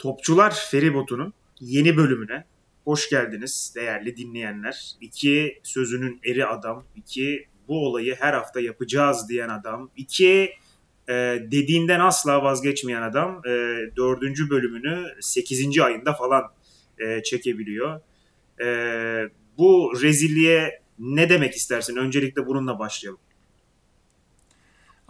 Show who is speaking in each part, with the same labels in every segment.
Speaker 1: Topçular Feribotu'nun yeni bölümüne hoş geldiniz değerli dinleyenler. İki sözünün eri adam, iki bu olayı her hafta yapacağız diyen adam, iki e, dediğinden asla vazgeçmeyen adam e, dördüncü bölümünü sekizinci ayında falan e, çekebiliyor. E, bu rezilliğe ne demek istersin? Öncelikle bununla başlayalım.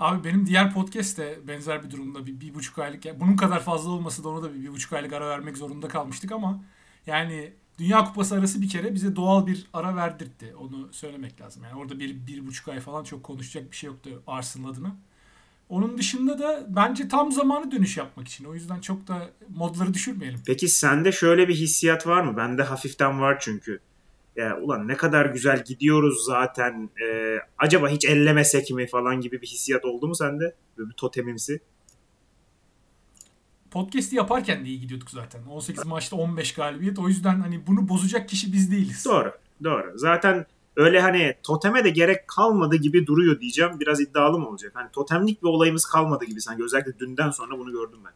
Speaker 2: Abi benim diğer podcast de benzer bir durumda bir, bir buçuk aylık yani bunun kadar fazla olması da ona da bir, bir buçuk aylık ara vermek zorunda kalmıştık ama yani Dünya Kupası arası bir kere bize doğal bir ara verdirtti. Onu söylemek lazım. Yani orada bir, bir buçuk ay falan çok konuşacak bir şey yoktu Arsenal adına. Onun dışında da bence tam zamanı dönüş yapmak için. O yüzden çok da modları düşürmeyelim.
Speaker 1: Peki sende şöyle bir hissiyat var mı? Bende hafiften var çünkü ya ulan ne kadar güzel gidiyoruz zaten e, acaba hiç ellemesek mi falan gibi bir hissiyat oldu mu sende? Böyle bir totemimsi.
Speaker 2: Podcast'i yaparken de iyi gidiyorduk zaten. 18 maçta 15 galibiyet. O yüzden hani bunu bozacak kişi biz değiliz.
Speaker 1: Doğru. Doğru. Zaten öyle hani toteme de gerek kalmadı gibi duruyor diyeceğim. Biraz iddialı mı olacak? Hani totemlik bir olayımız kalmadı gibi sanki. Özellikle dünden sonra bunu gördüm ben.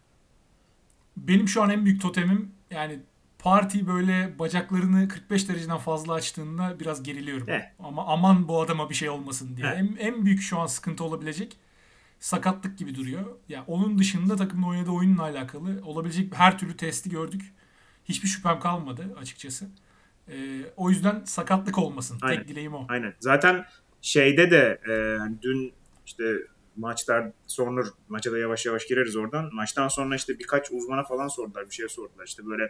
Speaker 2: Benim şu an en büyük totemim yani Parti böyle bacaklarını 45 dereceden fazla açtığında biraz geriliyorum. Eh. Ama aman bu adama bir şey olmasın diye. Eh. En, en büyük şu an sıkıntı olabilecek sakatlık gibi duruyor. Ya yani onun dışında takımın oynadığı oyunla alakalı olabilecek her türlü testi gördük. Hiçbir şüphem kalmadı açıkçası. Ee, o yüzden sakatlık olmasın. Aynen. Tek dileğim o.
Speaker 1: Aynen. Zaten şeyde de e, hani dün işte maçlar sonra maça da yavaş yavaş gireriz oradan. Maçtan sonra işte birkaç uzmana falan sordular. Bir şey sordular. İşte böyle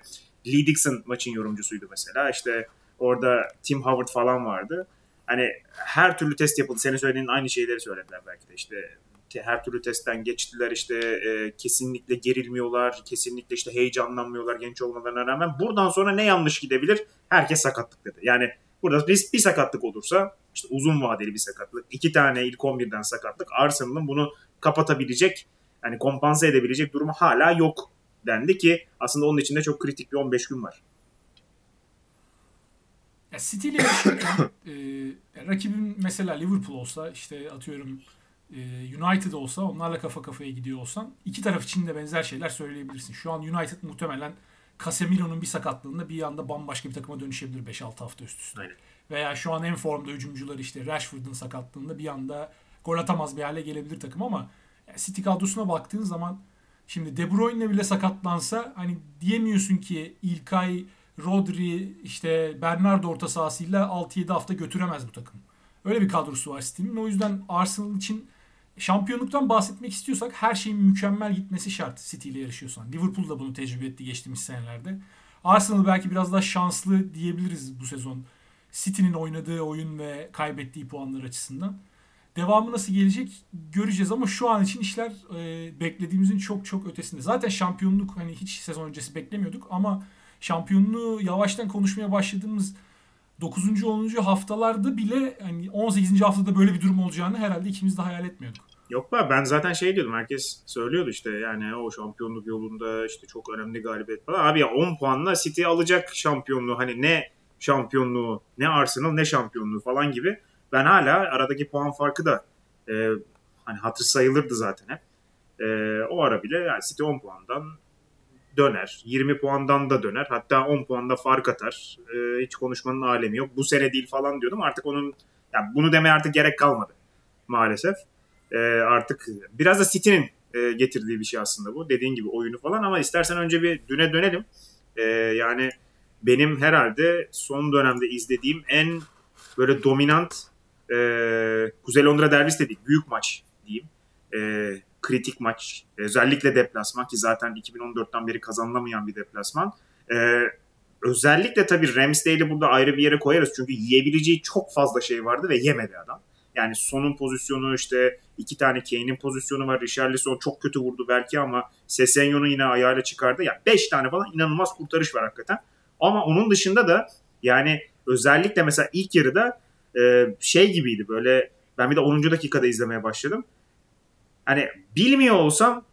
Speaker 1: Lee Dixon maçın yorumcusuydu mesela. İşte orada Tim Howard falan vardı. Hani her türlü test yapıldı. Senin söylediğin aynı şeyleri söylediler belki de. İşte her türlü testten geçtiler işte e, kesinlikle gerilmiyorlar, kesinlikle işte heyecanlanmıyorlar genç olmalarına rağmen. Buradan sonra ne yanlış gidebilir? Herkes sakatlık dedi. Yani burada bir, bir sakatlık olursa işte uzun vadeli bir sakatlık, iki tane ilk 11'den sakatlık Arsenal'ın bunu kapatabilecek, yani kompanse edebilecek durumu hala yok dendi ki aslında onun içinde çok kritik bir 15 gün var.
Speaker 2: Ya City ile e, rakibin mesela Liverpool olsa işte atıyorum e, United olsa onlarla kafa kafaya gidiyor olsan iki taraf için de benzer şeyler söyleyebilirsin. Şu an United muhtemelen Casemiro'nun bir sakatlığında bir anda bambaşka bir takıma dönüşebilir 5-6 hafta üst üste. Aynen. Veya şu an en formda hücumcular işte Rashford'un sakatlığında bir anda gol atamaz bir hale gelebilir takım ama City kadrosuna baktığın zaman şimdi De Bruyne bile sakatlansa hani diyemiyorsun ki İlkay, Rodri, işte Bernardo orta sahasıyla 6-7 hafta götüremez bu takım. Öyle bir kadrosu var City'nin. O yüzden Arsenal için şampiyonluktan bahsetmek istiyorsak her şeyin mükemmel gitmesi şart City ile yarışıyorsan. Liverpool da bunu tecrübe etti geçtiğimiz senelerde. Arsenal belki biraz daha şanslı diyebiliriz bu sezon. City'nin oynadığı oyun ve kaybettiği puanlar açısından. Devamı nasıl gelecek göreceğiz ama şu an için işler e, beklediğimizin çok çok ötesinde. Zaten şampiyonluk hani hiç sezon öncesi beklemiyorduk ama şampiyonluğu yavaştan konuşmaya başladığımız 9. 10. haftalarda bile hani 18. haftada böyle bir durum olacağını herhalde ikimiz de hayal etmiyorduk.
Speaker 1: Yok be ben zaten şey diyordum herkes söylüyordu işte yani o şampiyonluk yolunda işte çok önemli galibiyet falan. Abi ya 10 puanla City alacak şampiyonluğu hani ne şampiyonluğu ne Arsenal ne şampiyonluğu falan gibi. Ben hala aradaki puan farkı da e, hani hatır sayılırdı zaten hep. E, o ara bile yani City 10 puandan döner. 20 puandan da döner. Hatta 10 puanda fark atar. E, hiç konuşmanın alemi yok. Bu sene değil falan diyordum. Artık onun yani bunu demeye artık gerek kalmadı maalesef. E, artık biraz da City'nin e, getirdiği bir şey aslında bu. Dediğin gibi oyunu falan ama istersen önce bir düne dönelim. E, yani benim herhalde son dönemde izlediğim en böyle dominant e, Kuzey Londra derbisi dedik. Büyük maç diyeyim. E, kritik maç. Özellikle deplasman ki zaten 2014'ten beri kazanılamayan bir deplasman. E, özellikle tabii Ramsdale'i burada ayrı bir yere koyarız. Çünkü yiyebileceği çok fazla şey vardı ve yemedi adam. Yani sonun pozisyonu işte iki tane Kane'in pozisyonu var. Richarlison çok kötü vurdu belki ama Sesenyo'nu yine ayağıyla çıkardı. Ya yani beş tane falan inanılmaz kurtarış var hakikaten. Ama onun dışında da yani özellikle mesela ilk yarıda e, şey gibiydi böyle ben bir de 10. dakikada izlemeye başladım. Hani bilmiyor olsam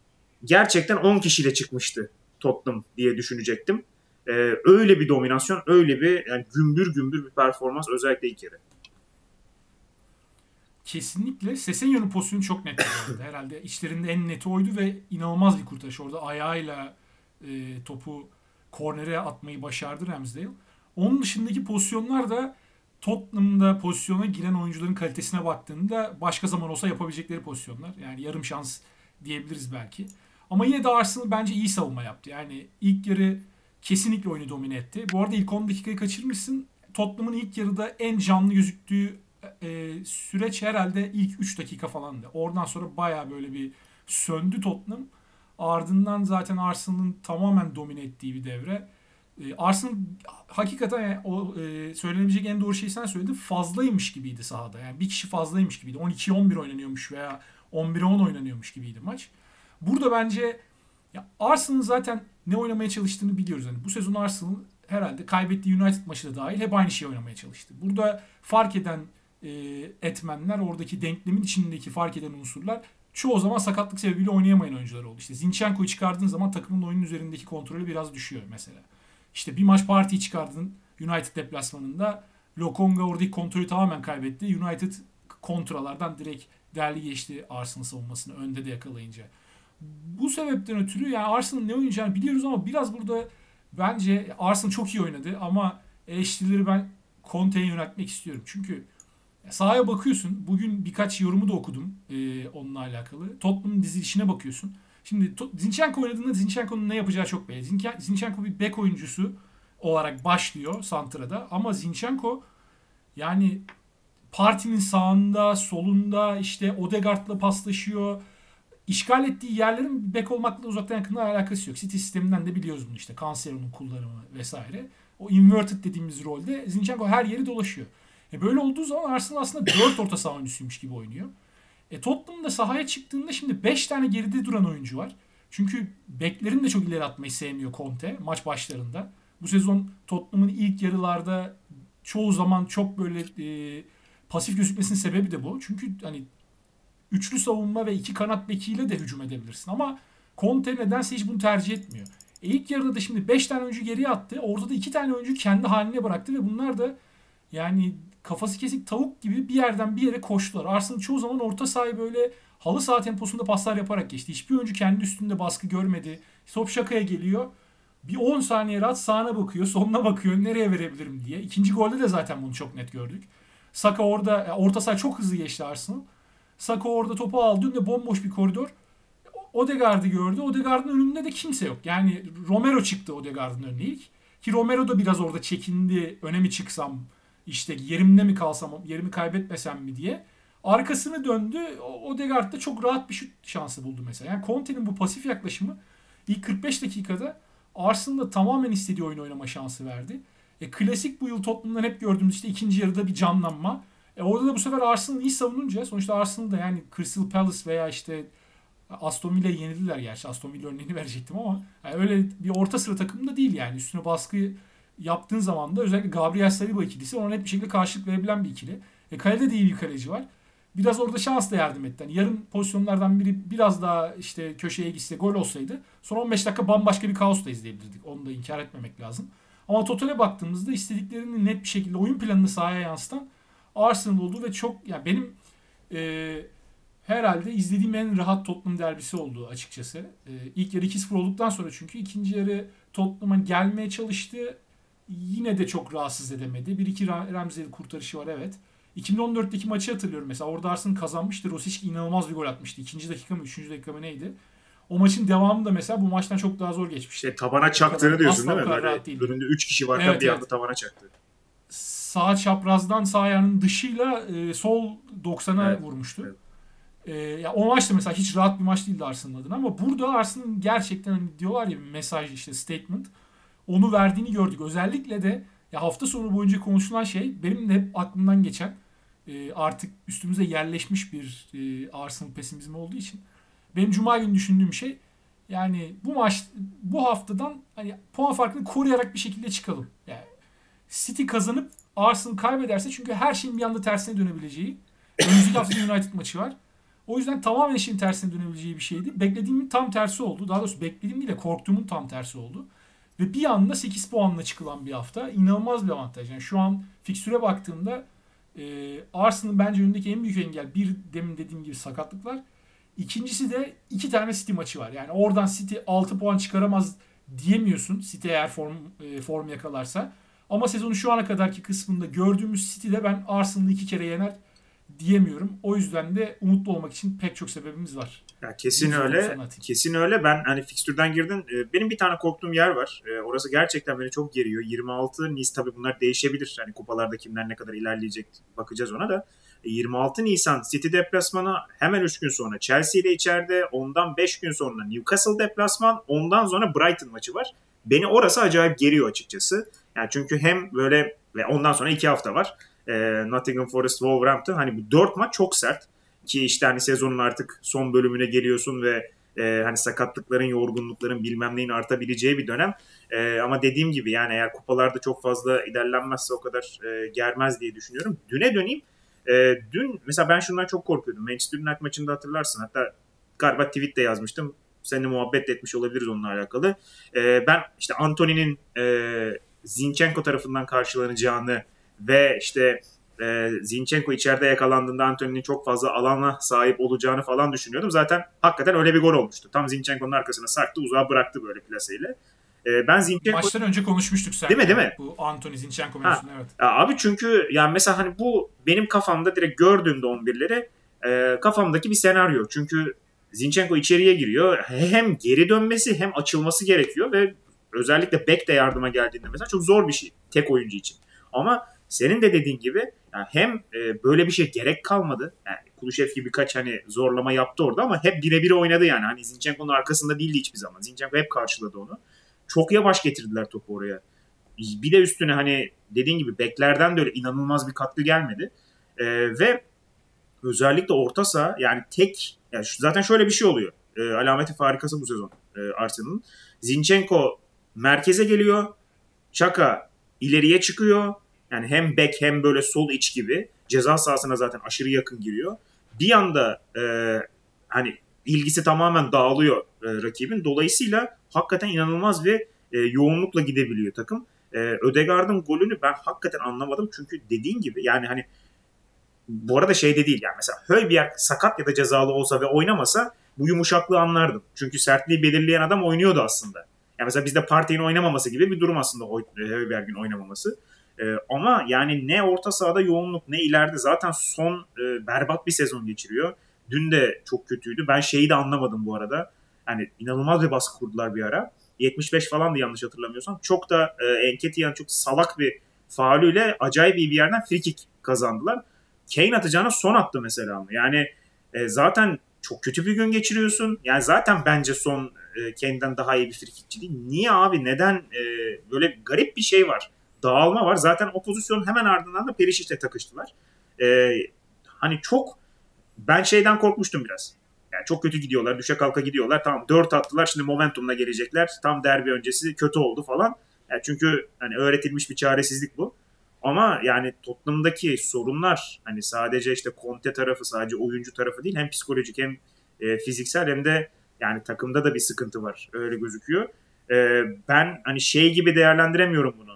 Speaker 1: gerçekten 10 kişiyle çıkmıştı Tottenham diye düşünecektim. E, öyle bir dominasyon, öyle bir yani gümbür gümbür bir performans özellikle ilk yarı.
Speaker 2: Kesinlikle Sesenyo'nun pozisyonu çok net. Herhalde içlerinde en neti oydu ve inanılmaz bir kurtarış. Orada ayağıyla e, topu kornere atmayı başardı Ramsdale. Onun dışındaki pozisyonlar da Tottenham'da pozisyona giren oyuncuların kalitesine baktığında başka zaman olsa yapabilecekleri pozisyonlar. Yani yarım şans diyebiliriz belki. Ama yine de Arsenal bence iyi savunma yaptı. Yani ilk yarı kesinlikle oyunu domine etti. Bu arada ilk 10 dakikayı kaçırmışsın. Tottenham'ın ilk yarıda en canlı gözüktüğü e, süreç herhalde ilk 3 dakika falandı. Oradan sonra baya böyle bir söndü Tottenham. Ardından zaten Arsenal'ın tamamen domine ettiği bir devre. E, Arsenal hakikaten yani o e, söylenebilecek en doğru şeyi sen söyledin. Fazlaymış gibiydi sahada. Yani bir kişi fazlaymış gibiydi. 12-11 oynanıyormuş veya 11-10 oynanıyormuş gibiydi maç. Burada bence ya Arsenal'ın zaten ne oynamaya çalıştığını biliyoruz. Yani bu sezon Arsenal herhalde kaybettiği United maçı da dahil hep aynı şeyi oynamaya çalıştı. Burada fark eden e, etmenler, oradaki denklemin içindeki fark eden unsurlar çoğu zaman sakatlık sebebiyle oynayamayan oyuncular oldu. İşte Zinchenko'yu çıkardığın zaman takımın oyunun üzerindeki kontrolü biraz düşüyor mesela. İşte bir maç Partey'i çıkardın United deplasmanında. Lokonga oradaki kontrolü tamamen kaybetti. United kontralardan direkt derli geçti Arsenal savunmasını önde de yakalayınca. Bu sebepten ötürü yani Arsenal ne oynayacağını biliyoruz ama biraz burada bence Arsenal çok iyi oynadı ama eleştirileri ben Conte'ye yöneltmek istiyorum. Çünkü sahaya bakıyorsun. Bugün birkaç yorumu da okudum e, onunla alakalı. Tottenham'ın dizilişine bakıyorsun. Şimdi Zinchenko oynadığında Zinchenko'nun ne yapacağı çok belli. Zinchenko bir bek oyuncusu olarak başlıyor Santra'da ama Zinchenko yani partinin sağında, solunda işte Odegaard'la paslaşıyor. İşgal ettiği yerlerin bek olmakla uzaktan yakından alakası yok. City sisteminden de biliyoruz bunu işte. Cancelo'nun kullanımı vesaire. O inverted dediğimiz rolde Zinchenko her yeri dolaşıyor. E böyle olduğu zaman Arsenal aslında 4 orta saha oyuncusuymuş gibi oynuyor. E Tottenham'da sahaya çıktığında şimdi 5 tane geride duran oyuncu var. Çünkü beklerin de çok ileri atmayı sevmiyor Conte maç başlarında. Bu sezon Tottenham'ın ilk yarılarda çoğu zaman çok böyle e, pasif gözükmesinin sebebi de bu. Çünkü hani üçlü savunma ve iki kanat bekiyle de hücum edebilirsin. Ama Conte nedense hiç bunu tercih etmiyor. E ilk yarıda da şimdi 5 tane oyuncu geriye attı. Orada da 2 tane oyuncu kendi haline bıraktı ve bunlar da yani kafası kesik tavuk gibi bir yerden bir yere koştular. Arsenal çoğu zaman orta sahayı böyle halı saha temposunda paslar yaparak geçti. Hiçbir oyuncu kendi üstünde baskı görmedi. Top şakaya geliyor. Bir 10 saniye rahat sağına bakıyor, sonuna bakıyor. Nereye verebilirim diye. İkinci golde de zaten bunu çok net gördük. Saka orada e, orta saha çok hızlı geçti Arsenal. Saka orada topu aldı. Önünde bomboş bir koridor. Odegaard'ı gördü. Odegaard'ın önünde de kimse yok. Yani Romero çıktı Odegaard'ın önüne ilk. Ki Romero da biraz orada çekindi. Öne mi çıksam işte yerimde mi kalsam, yerimi kaybetmesem mi diye. Arkasını döndü. Odegaard da çok rahat bir şut şansı buldu mesela. Yani Conte'nin bu pasif yaklaşımı ilk 45 dakikada Arsenal'da tamamen istediği oyun oynama şansı verdi. E, klasik bu yıl Tottenham'dan hep gördüğümüz işte ikinci yarıda bir canlanma. E, orada da bu sefer Arsenal iyi savununca sonuçta Arsenal da yani Crystal Palace veya işte Aston Villa'yı yenildiler gerçi. Aston Villa örneğini verecektim ama yani öyle bir orta sıra takım da değil yani. Üstüne baskı yaptığın zaman da özellikle Gabriel Saliba ikilisi ona net bir şekilde karşılık verebilen bir ikili. E kalede de iyi bir kaleci var. Biraz orada şans da yardım etti. Yani yarım pozisyonlardan biri biraz daha işte köşeye gitse gol olsaydı son 15 dakika bambaşka bir kaos da izleyebilirdik. Onu da inkar etmemek lazım. Ama totale baktığımızda istediklerini net bir şekilde oyun planını sahaya yansıtan Arsenal oldu ve çok yani benim e, herhalde izlediğim en rahat Tottenham derbisi oldu açıkçası. E, ilk yarı 2-0 olduktan sonra çünkü ikinci yarı Tottenham'a gelmeye çalıştı yine de çok rahatsız edemedi. Bir iki Ramsey kurtarışı var evet. 2014'teki maçı hatırlıyorum mesela. Orada Arsenal kazanmıştı. Rosic inanılmaz bir gol atmıştı. İkinci dakika mı, üçüncü dakika mı neydi? O maçın devamı da mesela bu maçtan çok daha zor geçmişti.
Speaker 1: İşte tabana çaktığını diyorsun değil mi? Böyle önünde 3 kişi varken evet, bir anda evet. tabana çaktı.
Speaker 2: Sağ çaprazdan sağ ayağının dışıyla e, sol 90'a evet, vurmuştu. Evet. E, ya o maçta mesela hiç rahat bir maç değildi Arsenal adına ama burada Arsenal gerçekten hani diyorlar ya mesaj işte statement onu verdiğini gördük. Özellikle de ya hafta sonu boyunca konuşulan şey benim de hep aklımdan geçen e, artık üstümüze yerleşmiş bir e, Arsenal pesimizmi olduğu için benim cuma günü düşündüğüm şey yani bu maç bu haftadan hani puan farkını koruyarak bir şekilde çıkalım. Yani City kazanıp Arsenal kaybederse çünkü her şeyin bir anda tersine dönebileceği. Önümüzdeki hafta United maçı var. O yüzden tamamen işin tersine dönebileceği bir şeydi. Beklediğimin tam tersi oldu. Daha doğrusu beklediğim değil de korktuğumun tam tersi oldu. Ve bir anda 8 puanla çıkılan bir hafta. inanılmaz bir avantaj. Yani şu an fikstüre baktığımda e, Arsenal'ın bence önündeki en büyük engel bir demin dediğim gibi sakatlıklar. İkincisi de iki tane City maçı var. Yani oradan City 6 puan çıkaramaz diyemiyorsun City eğer form, e, form yakalarsa. Ama sezonun şu ana kadarki kısmında gördüğümüz City'de ben Arsenal'ı iki kere yener diyemiyorum. O yüzden de umutlu olmak için pek çok sebebimiz var.
Speaker 1: Ya kesin öyle. Kesin öyle. Ben hani fikstürden girdin. E, benim bir tane korktuğum yer var. E, orası gerçekten beni çok geriyor. 26 Nice tabii bunlar değişebilir. Hani kupalarda kimler ne kadar ilerleyecek bakacağız ona da. 26 e, Nisan City deplasmanı hemen 3 gün sonra Chelsea ile içeride ondan 5 gün sonra Newcastle deplasman ondan sonra Brighton maçı var. Beni orası acayip geriyor açıkçası. Yani çünkü hem böyle ve ondan sonra 2 hafta var. E, Nottingham Forest, Wolverhampton hani bu 4 maç çok sert ki işte hani sezonun artık son bölümüne geliyorsun ve e, hani sakatlıkların, yorgunlukların bilmem neyin artabileceği bir dönem. E, ama dediğim gibi yani eğer kupalarda çok fazla ilerlenmezse o kadar e, germez diye düşünüyorum. Düne döneyim. E, dün mesela ben şundan çok korkuyordum. Manchester United maçında hatırlarsın. Hatta galiba tweet de yazmıştım. Seninle muhabbet etmiş olabiliriz onunla alakalı. E, ben işte Anthony'nin e, Zinchenko tarafından karşılanacağını ve işte e, Zinchenko içeride yakalandığında Anthony'nin çok fazla alana sahip olacağını falan düşünüyordum. Zaten hakikaten öyle bir gol olmuştu. Tam Zinchenko'nun arkasına sarktı uzağa bıraktı böyle plaseyle.
Speaker 2: E, ben Zinchenko... Maçtan önce konuşmuştuk sen.
Speaker 1: Değil mi değil mi?
Speaker 2: Bu Anthony Zinchenko mevzusunu evet.
Speaker 1: Abi çünkü yani mesela hani bu benim kafamda direkt gördüğümde 11'leri e, kafamdaki bir senaryo. Çünkü Zinchenko içeriye giriyor. Hem geri dönmesi hem açılması gerekiyor ve özellikle back de yardıma geldiğinde mesela çok zor bir şey tek oyuncu için. Ama senin de dediğin gibi yani hem e, böyle bir şey gerek kalmadı. Yani Kulüşev gibi birkaç hani zorlama yaptı orada ama hep birebir oynadı yani. Hani Zinchenko'nun arkasında değildi hiçbir zaman. Zinchenko hep karşıladı onu. Çok yavaş getirdiler topu oraya. Bir de üstüne hani dediğin gibi beklerden de öyle inanılmaz bir katkı gelmedi. E, ve özellikle orta saha yani tek yani zaten şöyle bir şey oluyor. E, alameti farikası bu sezon e, Arsenal'ın. Zinchenko merkeze geliyor. Çaka ileriye çıkıyor. Yani hem back hem böyle sol iç gibi ceza sahasına zaten aşırı yakın giriyor. Bir anda e, hani ilgisi tamamen dağılıyor e, rakibin. Dolayısıyla hakikaten inanılmaz bir e, yoğunlukla gidebiliyor takım. E, Ödegaard'ın golünü ben hakikaten anlamadım. Çünkü dediğin gibi yani hani bu arada şey de değil yani mesela Höybier sakat ya da cezalı olsa ve oynamasa bu yumuşaklığı anlardım. Çünkü sertliği belirleyen adam oynuyordu aslında. Yani mesela bizde Partey'in oynamaması gibi bir durum aslında Höyberg'in oynamaması. E, ama yani ne orta sahada yoğunluk ne ileride zaten son e, berbat bir sezon geçiriyor. Dün de çok kötüydü. Ben şeyi de anlamadım bu arada. Yani inanılmaz bir baskı kurdular bir ara. 75 falan da yanlış hatırlamıyorsam. Çok da e, Enketiyan çok salak bir faulüyle acayip iyi bir yerden free kick kazandılar. Kane atacağına son attı mesela. Yani e, zaten çok kötü bir gün geçiriyorsun. Yani zaten bence son e, Kane'den daha iyi bir frikikçi değil. Niye abi? Neden? E, böyle garip bir şey var dağılma var. Zaten o pozisyon hemen ardından da Perişic'le takıştılar. Ee, hani çok ben şeyden korkmuştum biraz. Yani çok kötü gidiyorlar. Düşe kalka gidiyorlar. Tamam 4 attılar. Şimdi momentumla gelecekler. Tam derbi öncesi kötü oldu falan. Yani çünkü hani öğretilmiş bir çaresizlik bu. Ama yani Tottenham'daki sorunlar hani sadece işte Conte tarafı sadece oyuncu tarafı değil hem psikolojik hem e, fiziksel hem de yani takımda da bir sıkıntı var. Öyle gözüküyor. E, ben hani şey gibi değerlendiremiyorum bunu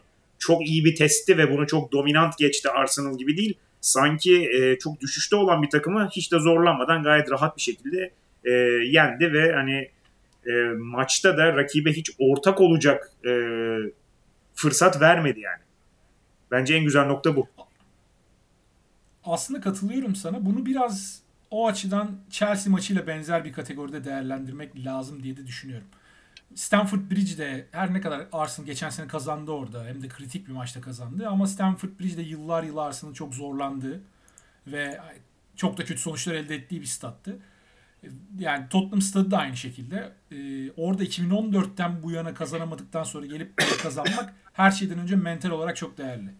Speaker 1: çok iyi bir testti ve bunu çok dominant geçti Arsenal gibi değil. Sanki e, çok düşüşte olan bir takımı hiç de zorlanmadan gayet rahat bir şekilde e, yendi ve hani e, maçta da rakibe hiç ortak olacak e, fırsat vermedi yani. Bence en güzel nokta bu.
Speaker 2: Aslında katılıyorum sana. Bunu biraz o açıdan Chelsea maçıyla benzer bir kategoride değerlendirmek lazım diye de düşünüyorum. Stanford Bridge'de her ne kadar Arsenal geçen sene kazandı orada hem de kritik bir maçta kazandı ama Stanford Bridge'de yıllar yıl Arsenal çok zorlandı ve çok da kötü sonuçlar elde ettiği bir stattı. Yani Tottenham stadı da aynı şekilde. Ee, orada 2014'ten bu yana kazanamadıktan sonra gelip kazanmak her şeyden önce mental olarak çok değerli.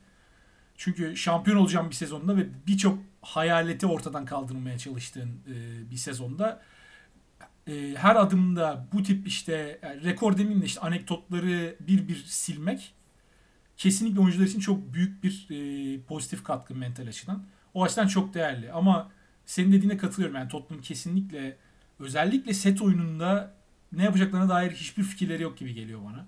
Speaker 2: Çünkü şampiyon olacağım bir sezonda ve birçok hayaleti ortadan kaldırmaya çalıştığın e, bir sezonda e, her adımda bu tip işte yani rekor demeyeyim de işte anekdotları bir bir silmek kesinlikle oyuncular için çok büyük bir e, pozitif katkı mental açıdan. O açıdan çok değerli ama senin dediğine katılıyorum yani Tottenham kesinlikle özellikle set oyununda ne yapacaklarına dair hiçbir fikirleri yok gibi geliyor bana.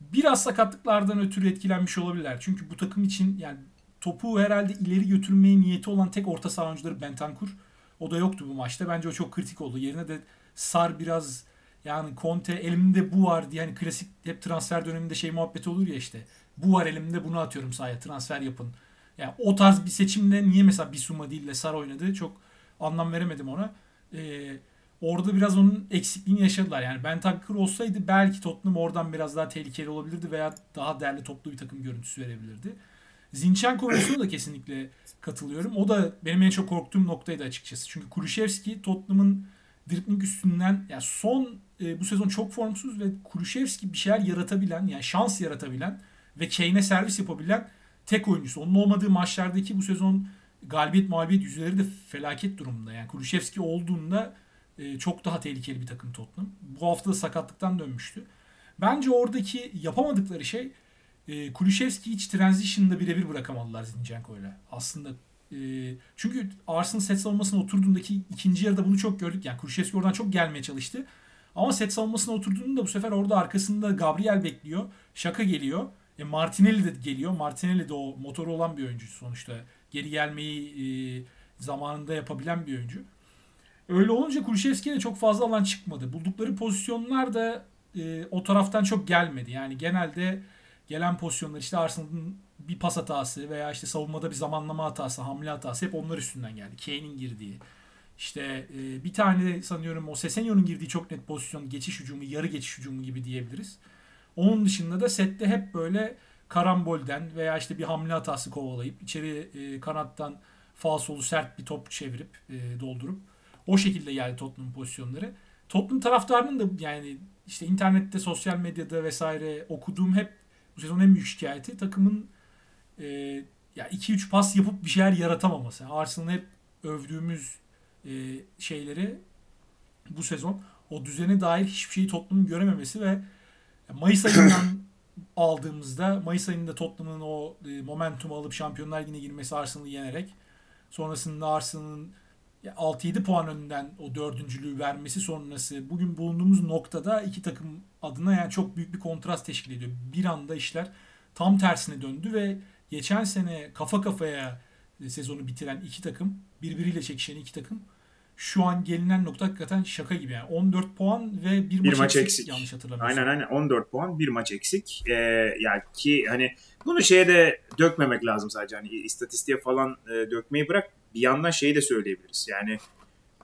Speaker 2: Biraz sakatlıklardan ötürü etkilenmiş olabilirler. Çünkü bu takım için yani topu herhalde ileri götürmeye niyeti olan tek orta saha oyuncuları Bentancur. O da yoktu bu maçta. Bence o çok kritik oldu. Yerine de Sar biraz Yani Conte elimde bu var diye hani klasik hep transfer döneminde şey muhabbeti olur ya işte. Bu var elimde bunu atıyorum sahaya transfer yapın. Yani o tarz bir seçimle niye mesela Bisuma değil de Sar oynadı çok anlam veremedim ona. Ee, orada biraz onun eksikliğini yaşadılar. Yani Bentancur olsaydı belki Tottenham oradan biraz daha tehlikeli olabilirdi veya daha değerli toplu bir takım görüntüsü verebilirdi. Zinchenko konusuna da kesinlikle katılıyorum. O da benim en çok korktuğum noktaydı açıkçası. Çünkü Kulüşevski Tottenham'ın dribling üstünden yani son e, bu sezon çok formsuz ve Kulüşevski bir şeyler yaratabilen yani şans yaratabilen ve Kane'e servis yapabilen tek oyuncusu. Onun olmadığı maçlardaki bu sezon galibiyet mağlubiyet yüzleri de felaket durumda. Yani Kulüşevski olduğunda e, çok daha tehlikeli bir takım Tottenham. Bu hafta da sakatlıktan dönmüştü. Bence oradaki yapamadıkları şey e, Kulüşevski hiç transition'da birebir bırakamadılar Zinchenko'yla. Aslında e, çünkü Arsenal set savunmasına oturduğundaki ikinci yarıda bunu çok gördük. Yani Kulüşevski oradan çok gelmeye çalıştı. Ama set savunmasına oturduğunda bu sefer orada arkasında Gabriel bekliyor. Şaka geliyor. E, Martinelli de geliyor. Martinelli de o motoru olan bir oyuncu sonuçta. Geri gelmeyi e, zamanında yapabilen bir oyuncu. Öyle olunca Kulüşevski'ye çok fazla alan çıkmadı. Buldukları pozisyonlar da e, o taraftan çok gelmedi. Yani genelde gelen pozisyonlar işte Arsenal'ın bir pas hatası veya işte savunmada bir zamanlama hatası, hamle hatası hep onlar üstünden geldi. Kane'in girdiği. İşte e, bir tane sanıyorum o Sesenyo'nun girdiği çok net pozisyon geçiş hücumu, yarı geçiş hücumu gibi diyebiliriz. Onun dışında da sette hep böyle karambolden veya işte bir hamle hatası kovalayıp içeri e, kanattan falsolu sert bir top çevirip e, doldurup o şekilde geldi Tottenham pozisyonları. Tottenham taraftarının da yani işte internette, sosyal medyada vesaire okuduğum hep bu sezon en büyük şikayeti takımın e, ya 2-3 pas yapıp bir şeyler yaratamaması. Arsenal'ın hep övdüğümüz e, şeyleri bu sezon o düzene dair hiçbir şeyi Tottenham'ın görememesi ve Mayıs ayından aldığımızda Mayıs ayında Tottenham'ın o e, momentumu alıp Şampiyonlar Ligi'ne girmesi Arsenal'ı yenerek sonrasında Arsenal'ın 6-7 puan önünden o dördüncülüğü vermesi sonrası bugün bulunduğumuz noktada iki takım adına yani çok büyük bir kontrast teşkil ediyor. Bir anda işler tam tersine döndü ve geçen sene kafa kafaya sezonu bitiren iki takım birbiriyle çekişen iki takım şu an gelinen nokta hakikaten şaka gibi yani 14 puan ve bir, bir maç, maç eksik, eksik yanlış hatırlamıyorsam.
Speaker 1: Aynen aynen 14 puan bir maç eksik. Ee, yani ki hani bunu şeye de dökmemek lazım sadece hani istatistiğe falan e, dökmeyi bırak bir yandan şeyi de söyleyebiliriz. Yani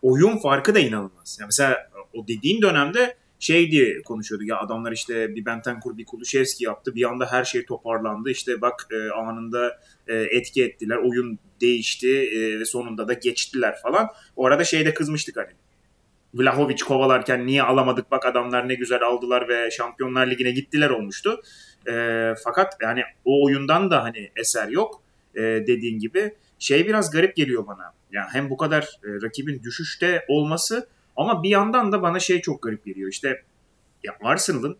Speaker 1: oyun farkı da inanılmaz. Yani mesela o dediğin dönemde şey diye konuşuyordu ya adamlar işte bir Bentancur bir Kulüşevski yaptı bir anda her şey toparlandı işte bak e, anında e, etki ettiler oyun değişti e, ve sonunda da geçtiler falan. O arada şeyde kızmıştık hani Vlahovic kovalarken niye alamadık bak adamlar ne güzel aldılar ve Şampiyonlar Ligi'ne gittiler olmuştu. E, fakat yani o oyundan da hani eser yok e, dediğin gibi. Şey biraz garip geliyor bana. Yani hem bu kadar e, rakibin düşüşte olması ama bir yandan da bana şey çok garip geliyor. İşte ya Arsenal'ın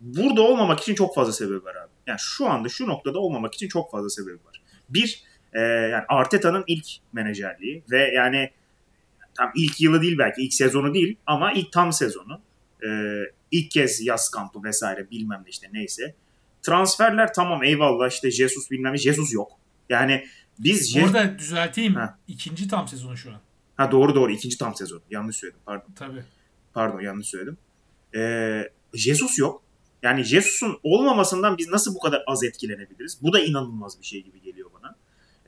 Speaker 1: burada olmamak için çok fazla sebebi var abi. Yani şu anda şu noktada olmamak için çok fazla sebebi var. Bir, e, yani Arteta'nın ilk menajerliği ve yani tam ilk yılı değil belki ilk sezonu değil ama ilk tam sezonu. E, ilk kez yaz kampı vesaire bilmem ne işte neyse. Transferler tamam eyvallah işte Jesus bilmem ne Jesus yok. Yani biz...
Speaker 2: Orada düzelteyim. Ha. İkinci tam sezonu şu an.
Speaker 1: Ha doğru doğru ikinci tam sezon. Yanlış söyledim pardon.
Speaker 2: Tabii.
Speaker 1: Pardon yanlış söyledim. Ee, Jesus yok. Yani Jesus'un olmamasından biz nasıl bu kadar az etkilenebiliriz? Bu da inanılmaz bir şey gibi geliyor bana.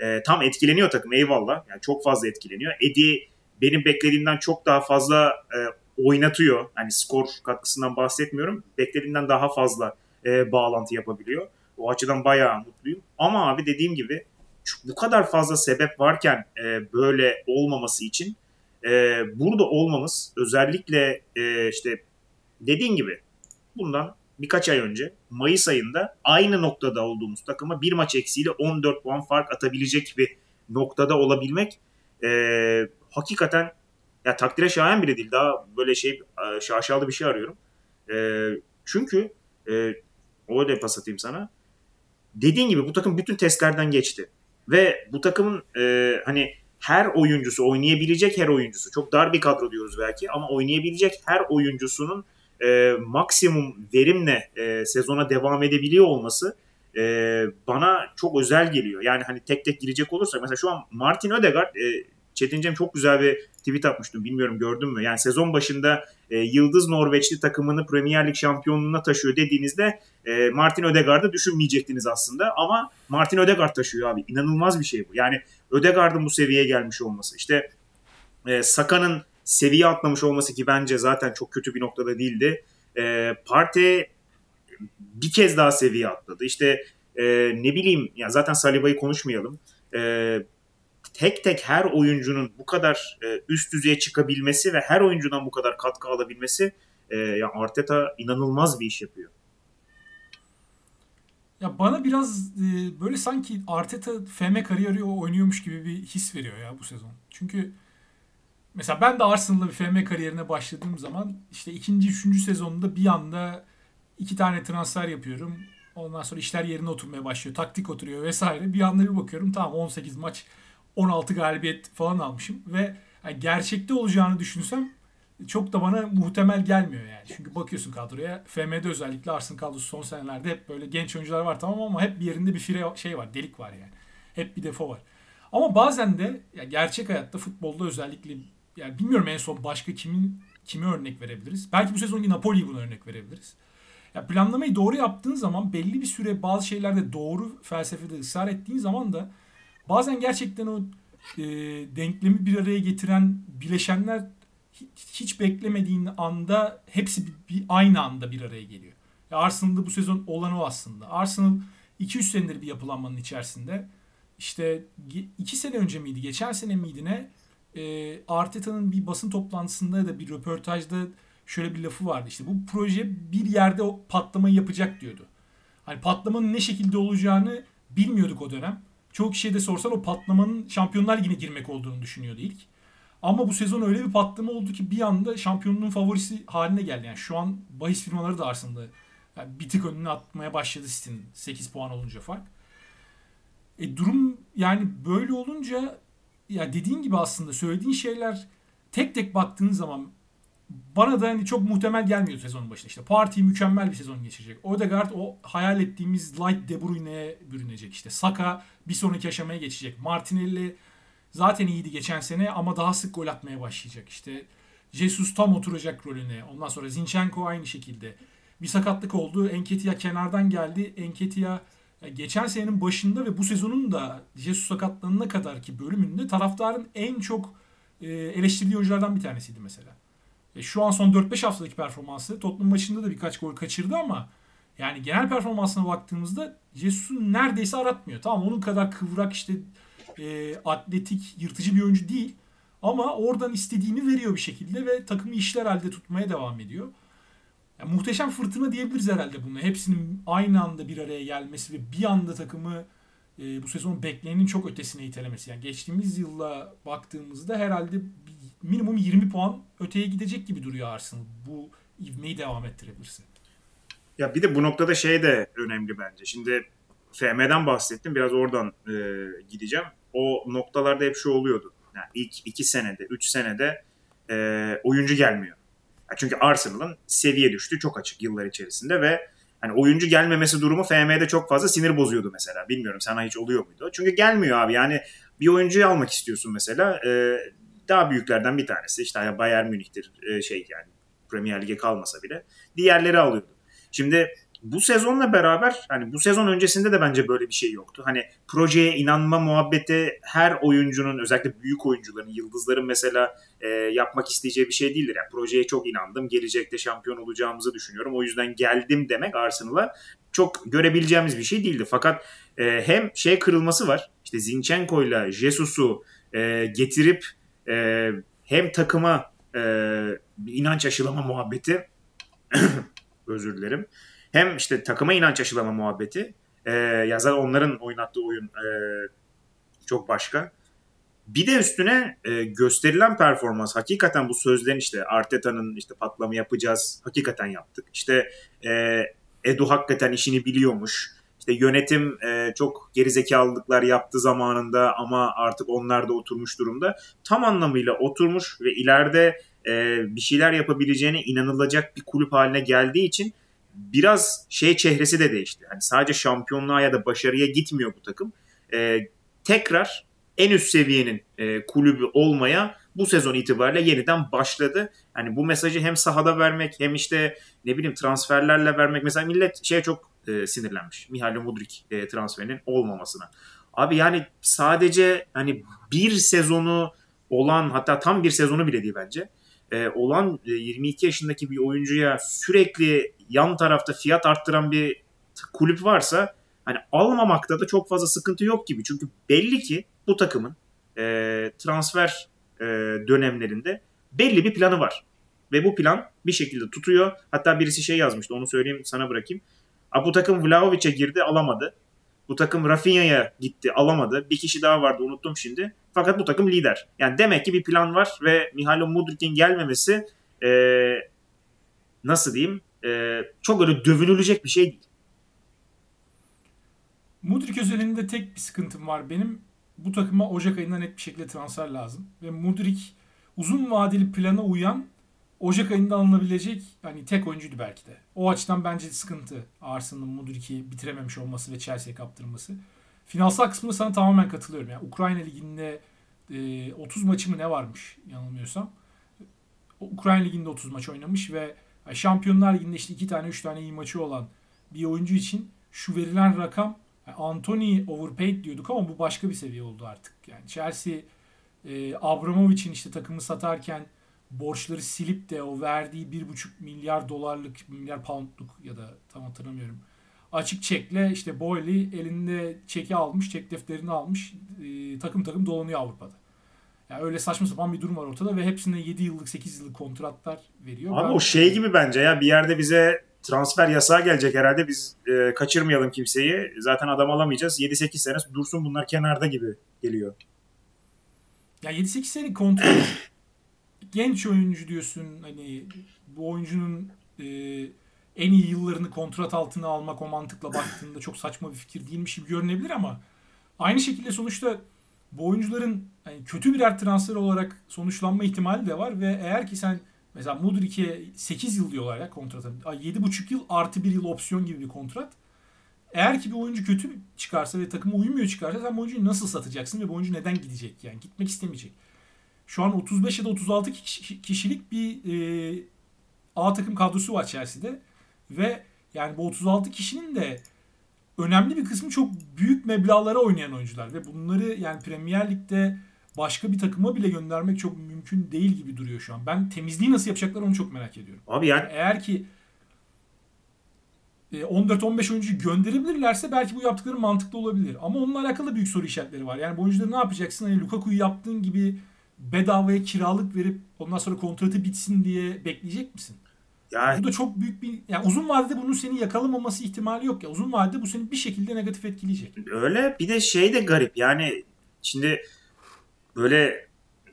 Speaker 1: Ee, tam etkileniyor takım eyvallah. Yani çok fazla etkileniyor. Eddie benim beklediğimden çok daha fazla e, oynatıyor. Hani skor katkısından bahsetmiyorum. Beklediğimden daha fazla e, bağlantı yapabiliyor. O açıdan bayağı mutluyum. Ama abi dediğim gibi bu kadar fazla sebep varken e, böyle olmaması için e, burada olmamız özellikle e, işte dediğin gibi bundan birkaç ay önce Mayıs ayında aynı noktada olduğumuz takıma bir maç eksiğiyle 14 puan fark atabilecek bir noktada olabilmek e, hakikaten ya takdire şayan bile değil. Daha böyle şey e, şaşalı bir şey arıyorum. E, çünkü e, öyle pas atayım sana. Dediğin gibi bu takım bütün testlerden geçti. Ve bu takımın e, hani her oyuncusu oynayabilecek her oyuncusu çok dar bir kadro diyoruz belki ama oynayabilecek her oyuncusunun e, maksimum verimle e, sezona devam edebiliyor olması e, bana çok özel geliyor. Yani hani tek tek girecek olursa mesela şu an Martin Ödegaard e, Çetin çok güzel bir tweet atmıştım. Bilmiyorum gördün mü? Yani sezon başında e, Yıldız Norveçli takımını Premier Lig şampiyonluğuna taşıyor dediğinizde e, Martin Ödegaard'ı düşünmeyecektiniz aslında. Ama Martin Ödegaard taşıyor abi. İnanılmaz bir şey bu. Yani Ödegaard'ın bu seviyeye gelmiş olması. İşte e, Saka'nın seviye atlamış olması ki bence zaten çok kötü bir noktada değildi. E, Partey bir kez daha seviye atladı. İşte e, ne bileyim ya zaten Saliba'yı konuşmayalım. E, tek tek her oyuncunun bu kadar e, üst düzeye çıkabilmesi ve her oyuncudan bu kadar katkı alabilmesi e, ya Arteta inanılmaz bir iş yapıyor.
Speaker 2: Ya bana biraz e, böyle sanki Arteta FM kariyeri oynuyormuş gibi bir his veriyor ya bu sezon. Çünkü mesela ben de Arsenal'da bir FM kariyerine başladığım zaman işte ikinci, üçüncü sezonunda bir anda iki tane transfer yapıyorum. Ondan sonra işler yerine oturmaya başlıyor. Taktik oturuyor vesaire. Bir anda bir bakıyorum tamam 18 maç 16 galibiyet falan almışım ve yani gerçekte olacağını düşünsem çok da bana muhtemel gelmiyor yani. Çünkü bakıyorsun kadroya FM'de özellikle Arsenal kadrosu son senelerde hep böyle genç oyuncular var tamam ama hep bir yerinde bir fire şey var, delik var yani. Hep bir defo var. Ama bazen de ya gerçek hayatta futbolda özellikle yani bilmiyorum en son başka kimin kimi örnek verebiliriz. Belki bu sezonki Napoli'yi buna örnek verebiliriz. Ya planlamayı doğru yaptığın zaman belli bir süre bazı şeylerde doğru felsefede ısrar ettiğin zaman da bazen gerçekten o e, denklemi bir araya getiren bileşenler hiç beklemediğin anda hepsi bir, bir aynı anda bir araya geliyor. Ya Arsenal'da bu sezon olan o aslında. Arsenal 2-3 senedir bir yapılanmanın içerisinde. İşte 2 sene önce miydi, geçen sene miydi ne? E, Arteta'nın bir basın toplantısında da bir röportajda şöyle bir lafı vardı. İşte bu proje bir yerde o patlamayı yapacak diyordu. Hani patlamanın ne şekilde olacağını bilmiyorduk o dönem. Çok kişiye de sorsan o patlamanın Şampiyonlar Ligi'ne girmek olduğunu düşünüyordu ilk. Ama bu sezon öyle bir patlama oldu ki bir anda şampiyonluğun favorisi haline geldi. Yani şu an bahis firmaları da aslında yani bir tık önüne atmaya başladı City'nin 8 puan olunca fark. E durum yani böyle olunca ya dediğin gibi aslında söylediğin şeyler tek tek baktığın zaman bana da hani çok muhtemel gelmiyor sezonun başında. İşte Parti mükemmel bir sezon geçirecek. Odegaard o hayal ettiğimiz light De Bruyne'ye bürünecek işte. Saka bir sonraki aşamaya geçecek. Martinelli zaten iyiydi geçen sene ama daha sık gol atmaya başlayacak. İşte Jesus tam oturacak rolüne. Ondan sonra Zinchenko aynı şekilde. Bir sakatlık oldu. Enketia kenardan geldi. Enketia geçen senenin başında ve bu sezonun da Jesus sakatlığına kadar ki bölümünde taraftarın en çok eleştirdiği oyunculardan bir tanesiydi mesela. E, şu an son 4-5 haftadaki performansı Tottenham maçında da birkaç gol kaçırdı ama yani genel performansına baktığımızda Jesus'u neredeyse aratmıyor. Tamam onun kadar kıvrak işte e, atletik, yırtıcı bir oyuncu değil. Ama oradan istediğini veriyor bir şekilde ve takımı işler halde tutmaya devam ediyor. Yani muhteşem fırtına diyebiliriz herhalde bunu. Hepsinin aynı anda bir araya gelmesi ve bir anda takımı e, bu sezon beklenenin çok ötesine itelemesi. Yani geçtiğimiz yılla baktığımızda herhalde minimum 20 puan öteye gidecek gibi duruyor Arsenal. Bu ivmeyi devam ettirebilirse.
Speaker 1: Ya bir de bu noktada şey de önemli bence. Şimdi FM'den bahsettim. Biraz oradan e, gideceğim. O noktalarda hep şu oluyordu. Yani ilk iki senede, üç senede e, oyuncu gelmiyor. Yani çünkü Arsenal'ın seviye düştü çok açık yıllar içerisinde ve hani oyuncu gelmemesi durumu FM'de çok fazla sinir bozuyordu mesela. Bilmiyorum sana hiç oluyor muydu? Çünkü gelmiyor abi. Yani bir oyuncuyu almak istiyorsun mesela. E, daha büyüklerden bir tanesi. İşte Bayern Münih'tir e, şey yani Premier Lig'e kalmasa bile. Diğerleri alıyordu. Şimdi bu sezonla beraber hani bu sezon öncesinde de bence böyle bir şey yoktu. Hani projeye inanma muhabbeti her oyuncunun özellikle büyük oyuncuların, yıldızların mesela e, yapmak isteyeceği bir şey değildir. Yani projeye çok inandım. Gelecekte şampiyon olacağımızı düşünüyorum. O yüzden geldim demek Arsenal'a çok görebileceğimiz bir şey değildi. Fakat e, hem şey kırılması var. İşte Zinchenko ile Jesus'u e, getirip e, hem takıma e, bir inanç aşılama muhabbeti özür dilerim. Hem işte takıma inanç aşılama muhabbeti. E, ya zaten onların oynattığı oyun e, çok başka. Bir de üstüne e, gösterilen performans hakikaten bu sözlerin işte Arteta'nın işte patlama yapacağız hakikaten yaptık. İşte e, Edu hakikaten işini biliyormuş. İşte yönetim e, çok gerizekalılıklar yaptı zamanında ama artık onlar da oturmuş durumda. Tam anlamıyla oturmuş ve ileride e, bir şeyler yapabileceğine inanılacak bir kulüp haline geldiği için biraz şey çehresi de değişti. Hani sadece şampiyonluğa ya da başarıya gitmiyor bu takım. E, tekrar en üst seviyenin e, kulübü olmaya bu sezon itibariyle yeniden başladı. Hani bu mesajı hem sahada vermek hem işte ne bileyim transferlerle vermek. Mesela millet şeye çok e, sinirlenmiş. Mihailo Mudrik e, transferinin olmamasına. Abi yani sadece hani bir sezonu olan hatta tam bir sezonu bile değil bence. E, olan e, 22 yaşındaki bir oyuncuya sürekli yan tarafta fiyat arttıran bir kulüp varsa hani almamakta da çok fazla sıkıntı yok gibi. Çünkü belli ki bu takımın e, transfer e, dönemlerinde belli bir planı var. Ve bu plan bir şekilde tutuyor. Hatta birisi şey yazmıştı onu söyleyeyim sana bırakayım. Bu takım Vlahovic'e girdi alamadı. Bu takım Rafinha'ya gitti alamadı. Bir kişi daha vardı unuttum şimdi. Fakat bu takım lider. Yani demek ki bir plan var ve Mihailo Mudrik'in gelmemesi e, nasıl diyeyim e, çok öyle dövünülecek bir şey değil.
Speaker 2: Mudrik özelinde tek bir sıkıntım var benim. Bu takıma Ocak ayında net bir şekilde transfer lazım. Ve Mudrik uzun vadeli plana uyan Ocak ayında alınabilecek hani tek oyuncuydu belki de. O açıdan bence sıkıntı Arsenal'ın Mudrik'i bitirememiş olması ve Chelsea'ye kaptırması. Finansal kısmında sana tamamen katılıyorum. Yani Ukrayna Ligi'nde e, 30 maçı mı ne varmış yanılmıyorsam. Ukrayna Ligi'nde 30 maç oynamış ve Şampiyonlar Ligi'nde işte 2 tane 3 tane iyi maçı olan bir oyuncu için şu verilen rakam yani Anthony overpaid diyorduk ama bu başka bir seviye oldu artık. Yani Chelsea e, Abramovich'in işte takımı satarken borçları silip de o verdiği 1,5 milyar dolarlık, milyar poundluk ya da tam hatırlamıyorum. Açık çekle işte Boyle elinde çeki almış, çek defterini almış, e, takım takım dolanıyor Avrupa'da. Yani öyle saçma sapan bir durum var ortada ve hepsine 7 yıllık 8 yıllık kontratlar veriyor.
Speaker 1: Abi ben... o şey gibi bence ya bir yerde bize transfer yasağı gelecek herhalde biz e, kaçırmayalım kimseyi. Zaten adam alamayacağız. 7-8 sene dursun bunlar kenarda gibi geliyor.
Speaker 2: Ya 7-8 sene kontrat genç oyuncu diyorsun hani bu oyuncunun e, en iyi yıllarını kontrat altına almak o mantıkla baktığında çok saçma bir fikir değilmiş gibi görünebilir ama aynı şekilde sonuçta bu oyuncuların yani kötü birer transfer olarak sonuçlanma ihtimali de var ve eğer ki sen mesela Mudrik'e 8 yıl diyorlar ya kontrata 7,5 yıl artı 1 yıl opsiyon gibi bir kontrat. Eğer ki bir oyuncu kötü çıkarsa ve takıma uymuyor çıkarsa sen bu oyuncuyu nasıl satacaksın ve bu oyuncu neden gidecek yani gitmek istemeyecek. Şu an 35 ya da 36 kişilik bir e, A takım kadrosu var Chelsea'de. Ve yani bu 36 kişinin de önemli bir kısmı çok büyük meblağlara oynayan oyuncular. Ve bunları yani Premier Lig'de başka bir takıma bile göndermek çok mümkün değil gibi duruyor şu an. Ben temizliği nasıl yapacaklar onu çok merak ediyorum.
Speaker 1: Abi yani
Speaker 2: eğer ki 14-15 e, oyuncuyu gönderebilirlerse belki bu yaptıkları mantıklı olabilir. Ama onunla alakalı büyük soru işaretleri var. Yani bu oyuncuları ne yapacaksın? Hani Lukaku'yu yaptığın gibi bedavaya kiralık verip ondan sonra kontratı bitsin diye bekleyecek misin? Yani, bu da çok büyük bir yani uzun vadede bunun seni yakalamaması ihtimali yok ya. Uzun vadede bu seni bir şekilde negatif etkileyecek.
Speaker 1: Öyle. Bir de şey de garip. Yani şimdi böyle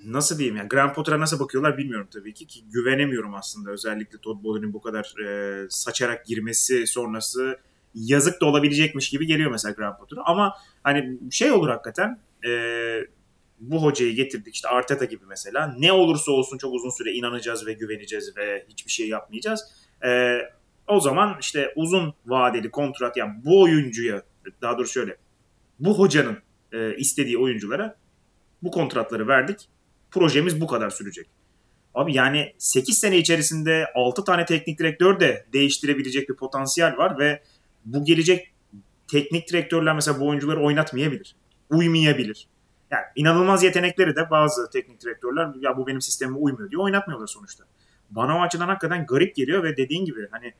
Speaker 1: nasıl diyeyim yani Graham Potter'a nasıl bakıyorlar bilmiyorum tabii ki ki güvenemiyorum aslında özellikle Todd Bowley'nin bu kadar e, saçarak girmesi sonrası yazık da olabilecekmiş gibi geliyor mesela Graham Potter'a ama hani şey olur hakikaten e, bu hocayı getirdik işte Arteta gibi mesela ne olursa olsun çok uzun süre inanacağız ve güveneceğiz ve hiçbir şey yapmayacağız. Ee, o zaman işte uzun vadeli kontrat yani bu oyuncuya daha doğrusu şöyle bu hocanın e, istediği oyunculara bu kontratları verdik. Projemiz bu kadar sürecek. Abi yani 8 sene içerisinde 6 tane teknik direktör de değiştirebilecek bir potansiyel var ve bu gelecek teknik direktörler mesela bu oyuncuları oynatmayabilir. Uymayabilir. Yani inanılmaz yetenekleri de bazı teknik direktörler ya bu benim sistemime uymuyor diye oynatmıyorlar sonuçta. Bana o açıdan hakikaten garip geliyor ve dediğin gibi hani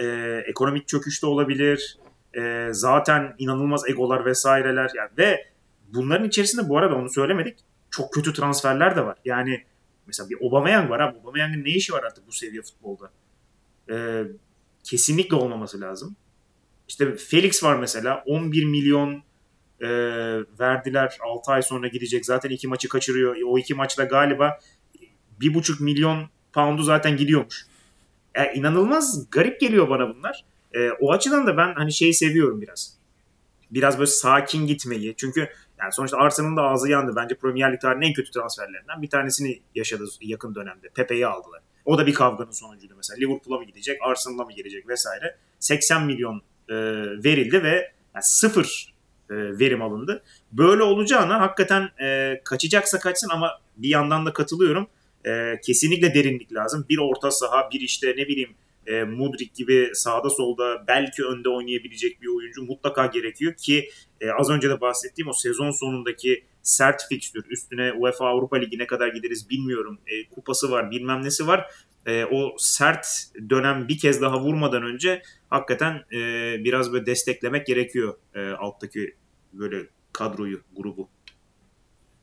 Speaker 1: e, ekonomik çöküş de olabilir. E, zaten inanılmaz egolar vesaireler yani ve bunların içerisinde bu arada onu söylemedik. Çok kötü transferler de var. Yani mesela bir Aubameyang var abi. Aubameyang'ın ne işi var artık bu seviye futbolda? E, kesinlikle olmaması lazım. İşte Felix var mesela 11 milyon e, verdiler. 6 ay sonra gidecek. Zaten iki maçı kaçırıyor. O iki maçta galiba bir buçuk milyon poundu zaten gidiyormuş. Yani inanılmaz garip geliyor bana bunlar. E, o açıdan da ben hani şeyi seviyorum biraz. Biraz böyle sakin gitmeyi. Çünkü yani sonuçta Arsenal'ın da ağzı yandı. Bence Premier Lig tarihinin en kötü transferlerinden bir tanesini yaşadı yakın dönemde. Pepe'yi aldılar. O da bir kavganın sonucuydu mesela. Liverpool'a mı gidecek, Arsenal'a mı gelecek vesaire. 80 milyon e, verildi ve yani sıfır e, verim alındı. Böyle olacağına hakikaten e, kaçacaksa kaçsın ama bir yandan da katılıyorum. E, kesinlikle derinlik lazım. Bir orta saha, bir işte ne bileyim e, Mudrik gibi sağda solda belki önde oynayabilecek bir oyuncu mutlaka gerekiyor ki e, az önce de bahsettiğim o sezon sonundaki sert fikstür üstüne UEFA Avrupa Ligi ne kadar gideriz bilmiyorum. E, kupası var bilmem nesi var. E, o sert dönem bir kez daha vurmadan önce hakikaten e, biraz böyle desteklemek gerekiyor e, alttaki böyle kadroyu, grubu.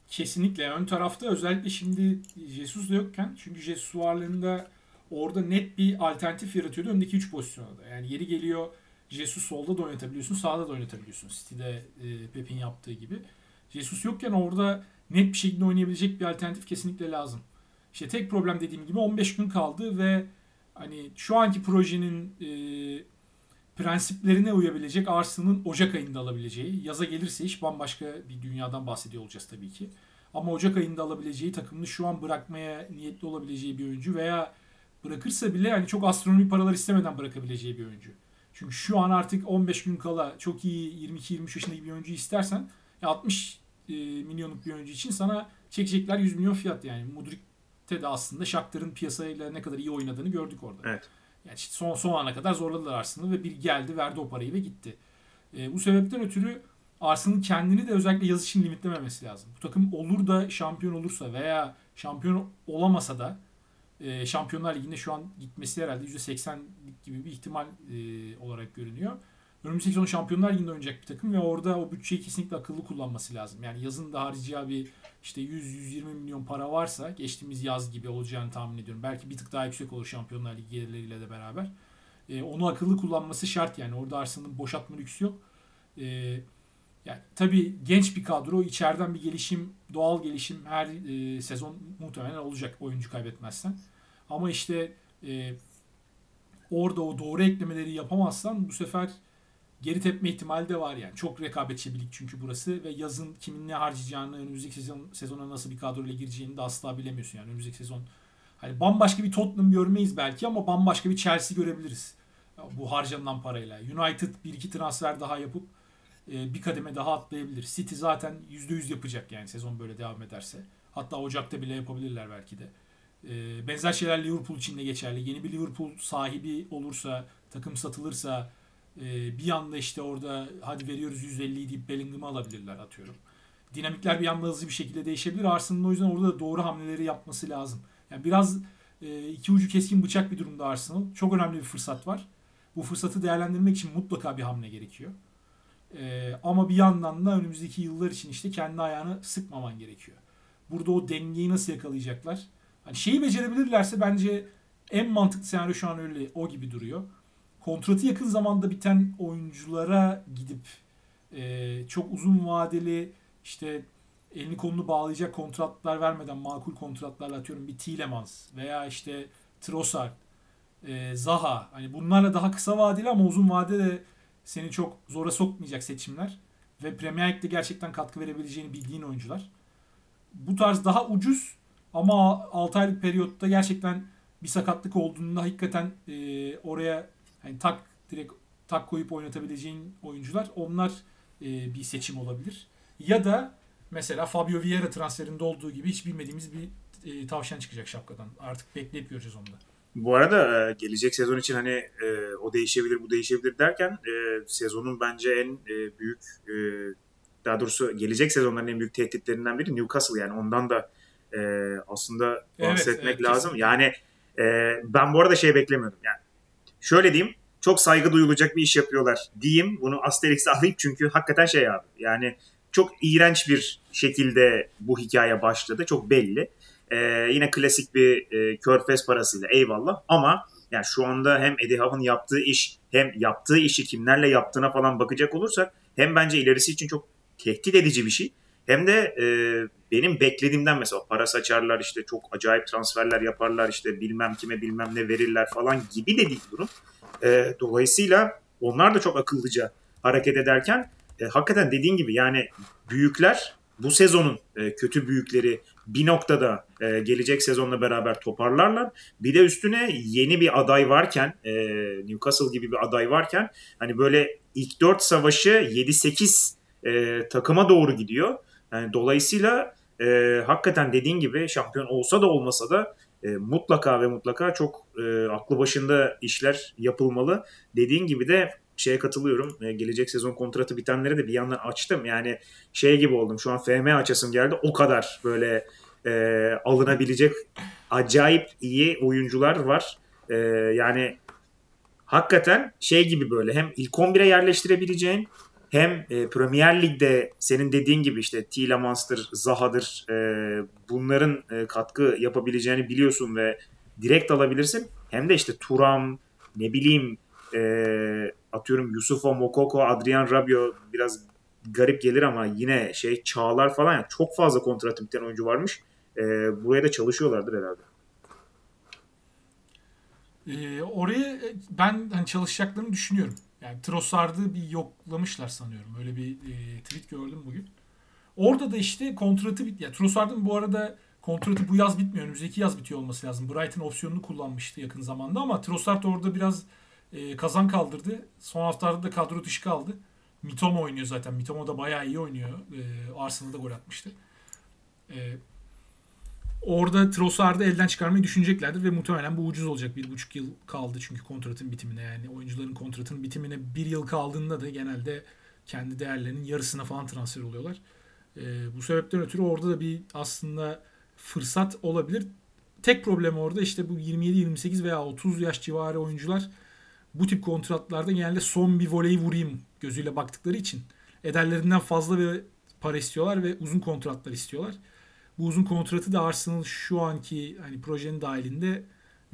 Speaker 2: Kesinlikle. Ön tarafta özellikle şimdi Jesus da yokken çünkü Jesus varlığında orada net bir alternatif yaratıyordu öndeki 3 pozisyonda. Yani yeri geliyor Jesus solda da oynatabiliyorsun, sağda da oynatabiliyorsun. City'de e, Pep'in yaptığı gibi. Jesus yokken orada net bir şekilde oynayabilecek bir alternatif kesinlikle lazım. İşte tek problem dediğim gibi 15 gün kaldı ve hani şu anki projenin e, prensiplerine uyabilecek Arsenal'ın Ocak ayında alabileceği, yaza gelirse iş bambaşka bir dünyadan bahsediyor olacağız tabii ki. Ama Ocak ayında alabileceği takımını şu an bırakmaya niyetli olabileceği bir oyuncu veya bırakırsa bile hani çok astronomik paralar istemeden bırakabileceği bir oyuncu. Çünkü şu an artık 15 gün kala çok iyi 22-23 yaşındaki bir oyuncu istersen 60 e, milyonluk bir oyuncu için sana çekecekler 100 milyon fiyat yani. Mudrik'te de aslında Shakhtar'ın piyasayla ne kadar iyi oynadığını gördük orada.
Speaker 1: Evet.
Speaker 2: Yani işte son son ana kadar zorladılar Arsenal'ı ve bir geldi verdi o parayı ve gitti. E, bu sebepten ötürü Arsenal'ın kendini de özellikle yaz için limitlememesi lazım. Bu takım olur da şampiyon olursa veya şampiyon olamasa da e, Şampiyonlar Ligi'nde şu an gitmesi herhalde %80'lik gibi bir ihtimal e, olarak görünüyor. Önümüzdeki sezon Şampiyonlar Ligi'nde oynayacak bir takım ve orada o bütçeyi kesinlikle akıllı kullanması lazım. Yani yazın da harcayacağı bir işte 100-120 milyon para varsa geçtiğimiz yaz gibi olacağını tahmin ediyorum. Belki bir tık daha yüksek olur Şampiyonlar Ligi gelirleriyle de beraber. E, onu akıllı kullanması şart yani. Orada Arsenal'ın boşaltma lüksü yok. E, yani tabii genç bir kadro, içeriden bir gelişim, doğal gelişim her e, sezon muhtemelen olacak oyuncu kaybetmezsen. Ama işte e, orada o doğru eklemeleri yapamazsan bu sefer geri tepme ihtimali de var yani. Çok rekabetçi bir lig çünkü burası ve yazın kimin ne harcayacağını, önümüzdeki sezon sezona nasıl bir kadroyla gireceğini de asla bilemiyorsun yani. Önümüzdeki sezon hani bambaşka bir Tottenham görmeyiz belki ama bambaşka bir Chelsea görebiliriz. Bu harcanan parayla. United bir iki transfer daha yapıp e, bir kademe daha atlayabilir. City zaten %100 yapacak yani sezon böyle devam ederse. Hatta Ocak'ta bile yapabilirler belki de. E, benzer şeyler Liverpool için de geçerli. Yeni bir Liverpool sahibi olursa, takım satılırsa e, bir anda işte orada hadi veriyoruz 150 deyip Bellingham'ı alabilirler atıyorum. Dinamikler bir anda hızlı bir şekilde değişebilir. Arsenal'ın o yüzden orada da doğru hamleleri yapması lazım. Yani biraz iki ucu keskin bıçak bir durumda Arsenal. Çok önemli bir fırsat var. Bu fırsatı değerlendirmek için mutlaka bir hamle gerekiyor. Ee, ama bir yandan da önümüzdeki yıllar için işte kendi ayağını sıkmaman gerekiyor. Burada o dengeyi nasıl yakalayacaklar? Hani şeyi becerebilirlerse bence en mantıklı senaryo şu an öyle o gibi duruyor. Kontratı yakın zamanda biten oyunculara gidip e, çok uzun vadeli işte elini kolunu bağlayacak kontratlar vermeden makul kontratlarla atıyorum bir Tielemans veya işte Trossard, e, Zaha hani bunlarla daha kısa vadeli ama uzun vadede seni çok zora sokmayacak seçimler ve Premier Lig'de gerçekten katkı verebileceğini bildiğin oyuncular. Bu tarz daha ucuz ama 6 aylık periyotta gerçekten bir sakatlık olduğunda hakikaten e, oraya hani tak direkt tak koyup oynatabileceğin oyuncular onlar e, bir seçim olabilir. Ya da mesela Fabio Vieira transferinde olduğu gibi hiç bilmediğimiz bir e, tavşan çıkacak şapkadan. Artık bekleyip göreceğiz onu da.
Speaker 1: Bu arada e, gelecek sezon için hani e, o değişebilir bu değişebilir derken e, sezonun bence en büyük daha doğrusu gelecek sezonların en büyük tehditlerinden biri Newcastle yani ondan da aslında bahsetmek evet, evet, lazım. Kesinlikle. Yani ben bu arada şey beklemiyordum yani şöyle diyeyim çok saygı duyulacak bir iş yapıyorlar diyeyim bunu Asterix'e alayım çünkü hakikaten şey abi yani çok iğrenç bir şekilde bu hikaye başladı çok belli. Ee, yine klasik bir e, körfez parasıyla eyvallah ama yani şu anda hem Eddie Howe'ın yaptığı iş hem yaptığı işi kimlerle yaptığına falan bakacak olursak hem bence ilerisi için çok tehdit edici bir şey hem de e, benim beklediğimden mesela para saçarlar işte çok acayip transferler yaparlar işte bilmem kime bilmem ne verirler falan gibi de değil durum. E, dolayısıyla onlar da çok akıllıca hareket ederken e, hakikaten dediğin gibi yani büyükler bu sezonun e, kötü büyükleri bir noktada e, gelecek sezonla beraber toparlarlar. Bir de üstüne yeni bir aday varken e, Newcastle gibi bir aday varken hani böyle ilk dört savaşı 7-8 e, takıma doğru gidiyor. Yani dolayısıyla e, hakikaten dediğin gibi şampiyon olsa da olmasa da e, mutlaka ve mutlaka çok e, aklı başında işler yapılmalı. Dediğin gibi de şeye katılıyorum. E, gelecek sezon kontratı bitenleri de bir yandan açtım. Yani şey gibi oldum. Şu an FM açasım geldi. O kadar böyle e, alınabilecek acayip iyi oyuncular var. E, yani hakikaten şey gibi böyle hem ilk 11'e yerleştirebileceğin hem e, Premier Lig'de senin dediğin gibi işte Tielemans'tır, Zaha'dır e, bunların e, katkı yapabileceğini biliyorsun ve direkt alabilirsin. Hem de işte Turam, ne bileyim e, atıyorum Yusufo Mokoko, Adrian Rabiot biraz garip gelir ama yine şey Çağlar falan yani çok fazla kontratı biten oyuncu varmış. E, buraya da çalışıyorlardır herhalde.
Speaker 2: E, oraya ben hani çalışacaklarını düşünüyorum. Yani Trossard'ı bir yoklamışlar sanıyorum. Öyle bir e, tweet gördüm bugün. Orada da işte kontratı bit. Ya Trossard'ın bu arada kontratı bu yaz bitmiyor. Önümüzdeki yaz bitiyor olması lazım. Brighton opsiyonunu kullanmıştı yakın zamanda ama Trossard orada biraz e, kazan kaldırdı. Son haftalarda da kadro dışı kaldı. Mitoma oynuyor zaten. Mitoma da bayağı iyi oynuyor. E, Arsenal'da gol atmıştı. E, orada Trossard'ı elden çıkarmayı düşüneceklerdir ve muhtemelen bu ucuz olacak. Bir buçuk yıl kaldı çünkü kontratın bitimine yani oyuncuların kontratının bitimine bir yıl kaldığında da genelde kendi değerlerinin yarısına falan transfer oluyorlar. E, bu sebepten ötürü orada da bir aslında fırsat olabilir. Tek problem orada işte bu 27-28 veya 30 yaş civarı oyuncular bu tip kontratlarda genelde son bir voleyi vurayım gözüyle baktıkları için ederlerinden fazla bir para istiyorlar ve uzun kontratlar istiyorlar. Bu uzun kontratı da Arsenal şu anki hani projenin dahilinde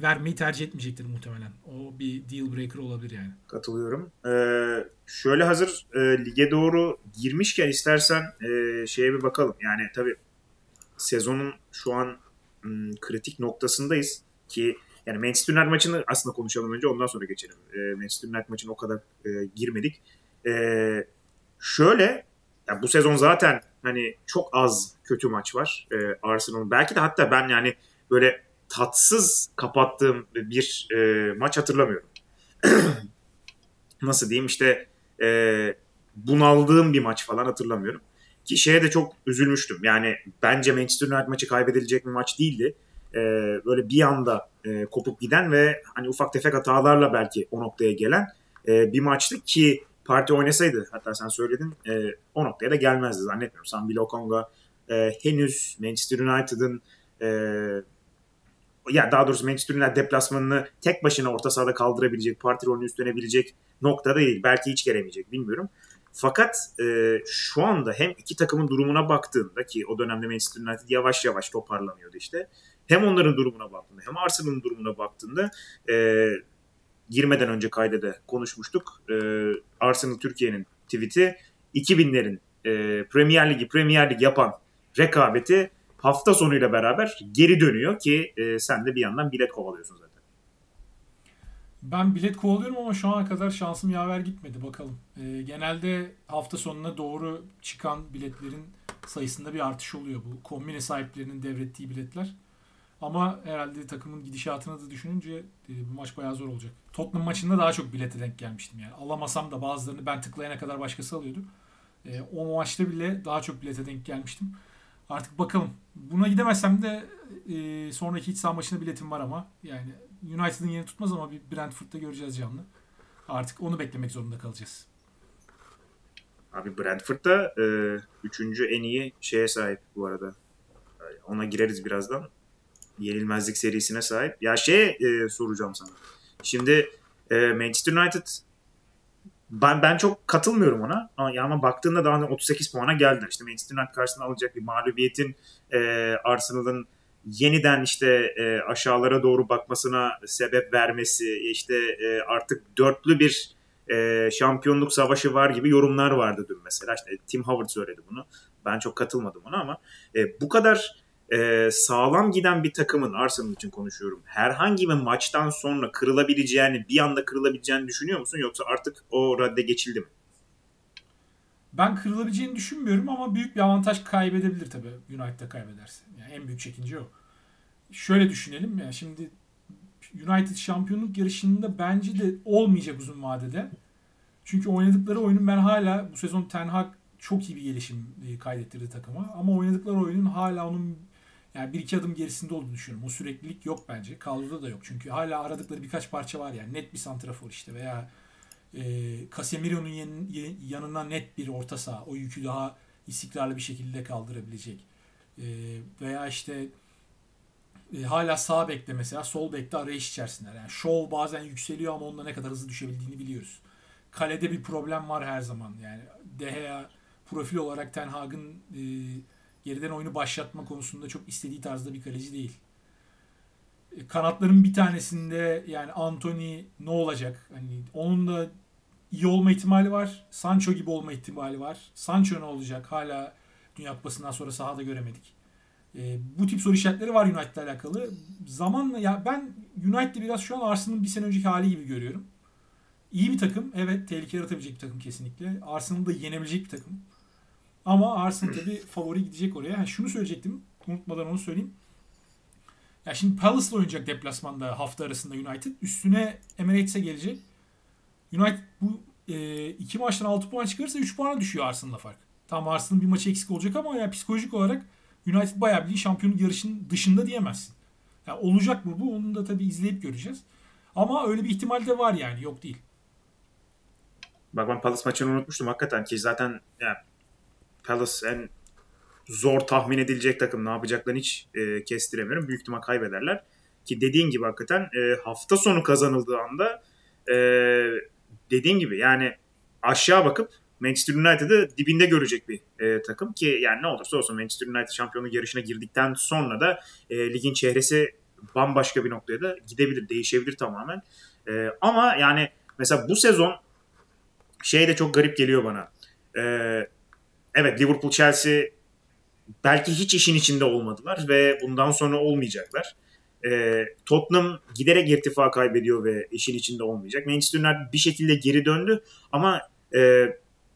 Speaker 2: vermeyi tercih etmeyecektir muhtemelen. O bir deal breaker olabilir yani.
Speaker 1: Katılıyorum. Ee, şöyle hazır e, lige doğru girmişken istersen e, şeye bir bakalım. Yani tabii sezonun şu an m, kritik noktasındayız ki yani Manchester United maçını aslında konuşalım önce ondan sonra geçelim. E, Manchester United maçına o kadar e, girmedik. E, şöyle yani bu sezon zaten hani çok az kötü maç var e, Arsenal'ın. Belki de hatta ben yani böyle tatsız kapattığım bir e, maç hatırlamıyorum. Nasıl diyeyim işte e, bunaldığım bir maç falan hatırlamıyorum. Ki şeye de çok üzülmüştüm. Yani bence Manchester United maçı kaybedilecek bir maç değildi. E, böyle bir anda e, kopup giden ve hani ufak tefek hatalarla belki o noktaya gelen e, bir maçtı ki parti oynasaydı hatta sen söyledin e, o noktaya da gelmezdi zannetmiyorum. Sambi Lokonga e, henüz Manchester United'ın e, ya daha doğrusu Manchester United deplasmanını tek başına orta sahada kaldırabilecek, parti rolünü üstlenebilecek noktada değil. Belki hiç gelemeyecek bilmiyorum. Fakat e, şu anda hem iki takımın durumuna baktığında ki o dönemde Manchester United yavaş yavaş toparlanıyordu işte. Hem onların durumuna baktığında hem Arsenal'ın durumuna baktığında e, girmeden önce kayda da konuşmuştuk. E, Arsenal Türkiye'nin tweet'i 2000'lerin e, Premier Ligi Premier Lig yapan rekabeti hafta sonuyla beraber geri dönüyor ki e, sen de bir yandan bilet kovalıyorsun zaten.
Speaker 2: Ben bilet kovalıyorum ama şu ana kadar şansım yaver gitmedi bakalım. E, genelde hafta sonuna doğru çıkan biletlerin sayısında bir artış oluyor bu. Kombine sahiplerinin devrettiği biletler. Ama herhalde takımın gidişatını da düşününce e, bu maç bayağı zor olacak. Tottenham maçında daha çok bilete denk gelmiştim yani. Alamasam da bazılarını ben tıklayana kadar başkası alıyordu. E, o maçta bile daha çok bilete denk gelmiştim. Artık bakalım. Buna gidemezsem de e, sonraki iç saha maçına biletim var ama yani United'ın yerini tutmaz ama bir Brentford'da göreceğiz canlı. Artık onu beklemek zorunda kalacağız.
Speaker 1: Abi Brentford'da e, üçüncü en iyi şeye sahip bu arada. Ona gireriz birazdan. Yenilmezlik serisine sahip. Ya şey e, soracağım sana. Şimdi e, Manchester United ben ben çok katılmıyorum ona. Ama, ama baktığında daha 38 puana geldi. İşte Manchester United karşısında alacak bir mağlubiyetin e, Arsenal'ın yeniden işte e, aşağılara doğru bakmasına sebep vermesi, işte e, artık dörtlü bir e, şampiyonluk savaşı var gibi yorumlar vardı dün mesela. İşte Tim Howard söyledi bunu. Ben çok katılmadım ona ama e, bu kadar e, sağlam giden bir takımın Arsenal için konuşuyorum. Herhangi bir maçtan sonra kırılabileceğini, bir anda kırılabileceğini düşünüyor musun? Yoksa artık o radde geçildi mi?
Speaker 2: Ben kırılabileceğini düşünmüyorum ama büyük bir avantaj kaybedebilir tabii United'da kaybederse. Yani en büyük çekince o. Şöyle düşünelim ya şimdi United şampiyonluk yarışında bence de olmayacak uzun vadede. Çünkü oynadıkları oyunun ben hala bu sezon Ten Hag çok iyi bir gelişim e, kaydettirdi takıma. Ama oynadıkları oyunun hala onun yani bir iki adım gerisinde olduğunu düşünüyorum. O süreklilik yok bence. Kadroda da yok. Çünkü hala aradıkları birkaç parça var yani. Net bir santrafor işte veya e, Casemiro'nun yan, yanına net bir orta saha. O yükü daha istikrarlı bir şekilde kaldırabilecek. E, veya işte e, hala sağ bekte mesela sol bekte arayış içerisindeler. Yani Shaw bazen yükseliyor ama onunla ne kadar hızlı düşebildiğini biliyoruz. Kalede bir problem var her zaman. Yani De Gea profil olarak Ten Hag'ın e, geriden oyunu başlatma konusunda çok istediği tarzda bir kaleci değil. E, kanatların bir tanesinde yani Anthony ne olacak? Hani onun da iyi olma ihtimali var. Sancho gibi olma ihtimali var. Sancho ne olacak? Hala Dünya Kupası'ndan sonra sahada göremedik. E, bu tip soru işaretleri var United'la alakalı. Zamanla ya ben United'i biraz şu an Arsenal'ın bir sene önceki hali gibi görüyorum. İyi bir takım. Evet tehlike yaratabilecek bir takım kesinlikle. Arsenal'ı da yenebilecek bir takım. Ama Arsenal tabii favori gidecek oraya. Ha, şunu söyleyecektim. Unutmadan onu söyleyeyim. Ya şimdi Palace'la oynayacak deplasmanda hafta arasında United. Üstüne Emirates'e gelecek. United bu e, iki maçtan 6 puan çıkarırsa 3 puana düşüyor Arsenal'la fark. Tam Arsenal'ın bir maçı eksik olacak ama ya psikolojik olarak United bayağı bir şampiyonluk yarışının dışında diyemezsin. Yani olacak mı bu? Onu da tabii izleyip göreceğiz. Ama öyle bir ihtimal de var yani. Yok değil.
Speaker 1: Bak ben Palace maçını unutmuştum hakikaten ki zaten yani Palace en zor tahmin edilecek takım. Ne yapacaklarını hiç e, kestiremiyorum. Büyük ihtimal kaybederler. Ki dediğin gibi hakikaten e, hafta sonu kazanıldığı anda e, dediğin gibi yani aşağı bakıp Manchester United'ı dibinde görecek bir e, takım ki yani ne olursa olsun Manchester United şampiyonluk yarışına girdikten sonra da e, ligin çehresi bambaşka bir noktaya da gidebilir, değişebilir tamamen. E, ama yani mesela bu sezon şey de çok garip geliyor bana. E, evet Liverpool, Chelsea belki hiç işin içinde olmadılar ve bundan sonra olmayacaklar. E, Tottenham giderek irtifa kaybediyor ve işin içinde olmayacak. Manchester United bir şekilde geri döndü ama e,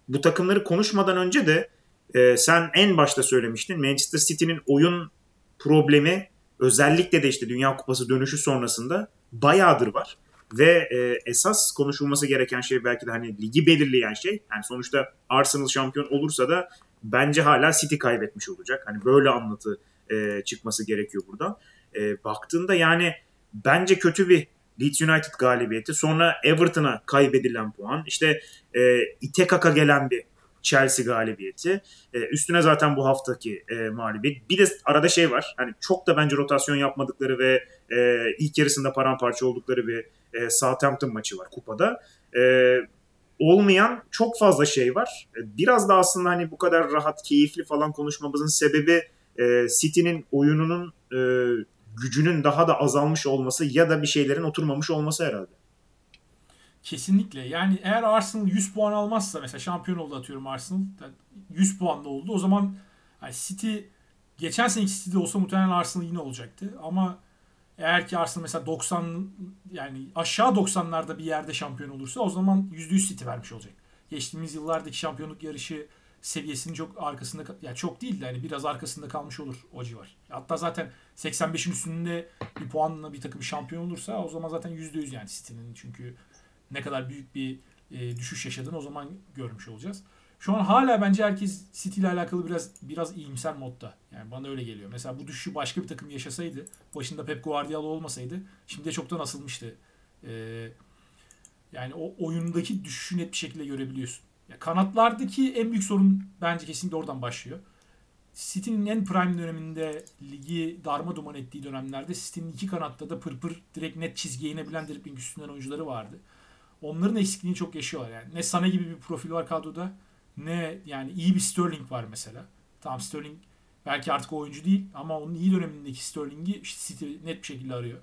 Speaker 1: bu takımları konuşmadan önce de e, sen en başta söylemiştin Manchester City'nin oyun problemi özellikle de işte Dünya Kupası dönüşü sonrasında bayağıdır var. Ve e, esas konuşulması gereken şey belki de hani ligi belirleyen şey. Yani sonuçta Arsenal şampiyon olursa da bence hala City kaybetmiş olacak. Hani böyle anlatı e, çıkması gerekiyor burada. E, baktığında yani bence kötü bir Leeds United galibiyeti. Sonra Everton'a kaybedilen puan. İşte e, ite kaka gelen bir Chelsea galibiyeti. E, üstüne zaten bu haftaki e, mağlubiyet. Bir de arada şey var. Hani çok da bence rotasyon yapmadıkları ve e, ilk yarısında paramparça oldukları bir e, Southampton maçı var kupada. E, olmayan çok fazla şey var. E, biraz da aslında hani bu kadar rahat, keyifli falan konuşmamızın sebebi e, City'nin oyununun e, gücünün daha da azalmış olması ya da bir şeylerin oturmamış olması herhalde.
Speaker 2: Kesinlikle. Yani eğer Arsenal 100 puan almazsa mesela şampiyon oldu atıyorum Arsenal 100 puan da oldu. O zaman yani City geçen seneki City'de olsa muhtemelen Arsenal yine olacaktı. Ama eğer ki Arsenal mesela 90 yani aşağı 90'larda bir yerde şampiyon olursa o zaman %100 City vermiş olacak. Geçtiğimiz yıllardaki şampiyonluk yarışı seviyesinin çok arkasında ya yani çok değil de hani biraz arkasında kalmış olur o civar. Hatta zaten 85'in üstünde bir puanla bir takım şampiyon olursa o zaman zaten %100 yani City'nin çünkü ne kadar büyük bir e, düşüş yaşadığını o zaman görmüş olacağız. Şu an hala bence herkes City ile alakalı biraz biraz iyimser modda. Yani bana öyle geliyor. Mesela bu düşüşü başka bir takım yaşasaydı, başında Pep Guardiola olmasaydı şimdi çoktan asılmıştı. Ee, yani o oyundaki düşüşü net bir şekilde görebiliyorsun. Ya kanatlardaki en büyük sorun bence kesinlikle oradan başlıyor. City'nin en prime döneminde ligi darma duman ettiği dönemlerde City'nin iki kanatta da pırpır pır, direkt net çizgiye inebilen dribbling üstünden oyuncuları vardı. Onların eksikliğini çok yaşıyorlar yani. Ne Sana gibi bir profil var kadroda ne yani iyi bir Sterling var mesela. Tamam Sterling belki artık oyuncu değil ama onun iyi dönemindeki Sterling'i City net bir şekilde arıyor.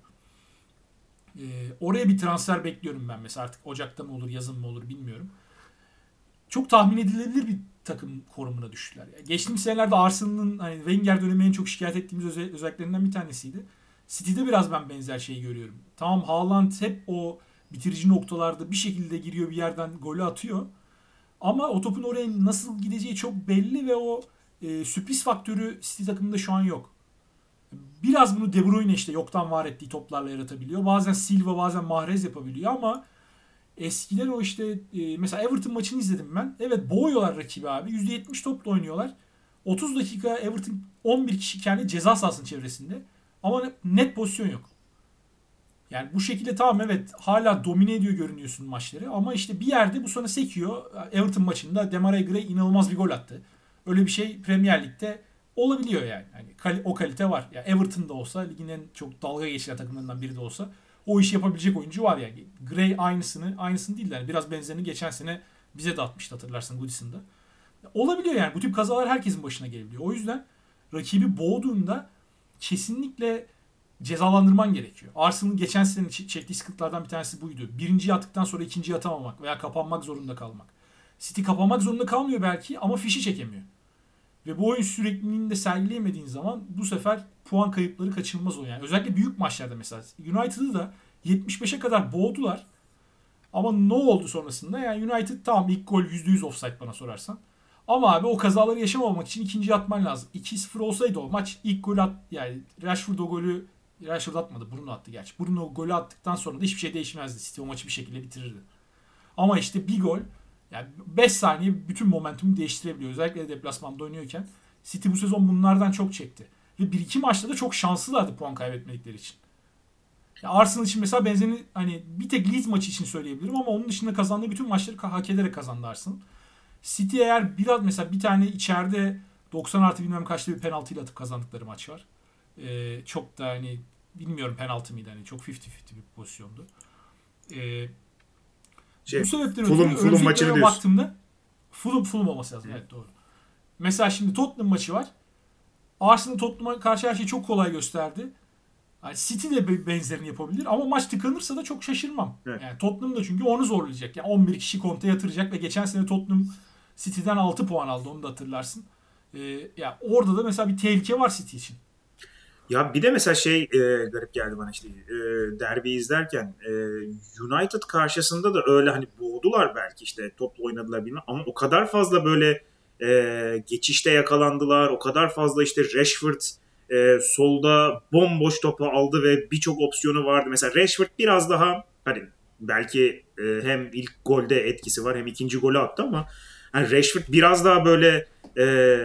Speaker 2: Ee, oraya bir transfer bekliyorum ben mesela artık Ocak'ta mı olur yazın mı olur bilmiyorum. Çok tahmin edilebilir bir takım korumuna düştüler. Yani geçtiğimiz senelerde Arsenal'ın hani Wenger dönemi en çok şikayet ettiğimiz özel, özelliklerinden bir tanesiydi. City'de biraz ben benzer şeyi görüyorum. Tamam Haaland hep o bitirici noktalarda bir şekilde giriyor bir yerden golü atıyor. Ama o topun oraya nasıl gideceği çok belli ve o e, sürpriz faktörü City takımında şu an yok. Biraz bunu De Bruyne işte yoktan var ettiği toplarla yaratabiliyor. Bazen Silva bazen Mahrez yapabiliyor ama Eskiden o işte e, mesela Everton maçını izledim ben. Evet boğuyorlar rakibi abi. %70 topla oynuyorlar. 30 dakika Everton 11 kişi kendi ceza sahasının çevresinde. Ama net pozisyon yok. Yani bu şekilde tamam evet hala domine ediyor görünüyorsun maçları ama işte bir yerde bu sana sekiyor. Everton maçında Demarai Gray inanılmaz bir gol attı. Öyle bir şey Premier Lig'de olabiliyor yani. yani o kalite var. Yani Everton'da olsa ligin en çok dalga geçilen takımlarından biri de olsa o işi yapabilecek oyuncu var yani. Gray aynısını, aynısını değil yani biraz benzerini geçen sene bize de atmıştı hatırlarsın Goodison'da. Olabiliyor yani. Bu tip kazalar herkesin başına gelebiliyor. O yüzden rakibi boğduğunda kesinlikle cezalandırman gerekiyor. Arsenal'ın geçen sene çektiği sıkıntılardan bir tanesi buydu. Birinci attıktan sonra ikinci atamamak veya kapanmak zorunda kalmak. City kapanmak zorunda kalmıyor belki ama fişi çekemiyor. Ve bu oyun sürekliliğini de sergileyemediğin zaman bu sefer puan kayıpları kaçınılmaz o yani. Özellikle büyük maçlarda mesela United'ı da 75'e kadar boğdular. Ama ne oldu sonrasında? Yani United tamam ilk gol %100 offside bana sorarsan. Ama abi o kazaları yaşamamak için ikinci atman lazım. 2-0 olsaydı o maç ilk gol at yani Rashford o golü Rashford atmadı. Bruno attı gerçi. Bruno golü attıktan sonra da hiçbir şey değişmezdi. City o maçı bir şekilde bitirirdi. Ama işte bir gol yani 5 saniye bütün momentumu değiştirebiliyor. Özellikle de deplasmanda oynuyorken. City bu sezon bunlardan çok çekti. Ve 1-2 maçta da çok şanslılardı puan kaybetmedikleri için. Ya Arsenal için mesela benzerini hani bir tek Leeds maçı için söyleyebilirim ama onun dışında kazandığı bütün maçları hak ederek kazandı Arsenal. City eğer biraz mesela bir tane içeride 90 artı bilmem kaçta bir penaltıyla atıp kazandıkları maç var. Ee, çok da hani bilmiyorum penaltı mıydı hani çok 50-50 bir pozisyondu. Ee, şey, bu sebepten
Speaker 1: Fulham, ötürü Fulham maçını
Speaker 2: baktığımda Fulham, Fulham olması lazım. Evet doğru. Mesela şimdi Tottenham maçı var. Arsenal Tottenham'a karşı her şeyi çok kolay gösterdi. Yani City de benzerini yapabilir ama maç tıkanırsa da çok şaşırmam. Evet. Yani Tottenham da çünkü onu zorlayacak. Yani 11 kişi konta yatıracak ve geçen sene Tottenham City'den 6 puan aldı onu da hatırlarsın. Ee, ya yani orada da mesela bir tehlike var City için.
Speaker 1: Ya bir de mesela şey e, garip geldi bana işte e, derbi izlerken e, United karşısında da öyle hani boğdular belki işte topla oynadılar bilmem ama o kadar fazla böyle e, geçişte yakalandılar o kadar fazla işte Rashford e, solda bomboş topu aldı ve birçok opsiyonu vardı. Mesela Rashford biraz daha hani belki e, hem ilk golde etkisi var hem ikinci golü attı ama yani Rashford biraz daha böyle e,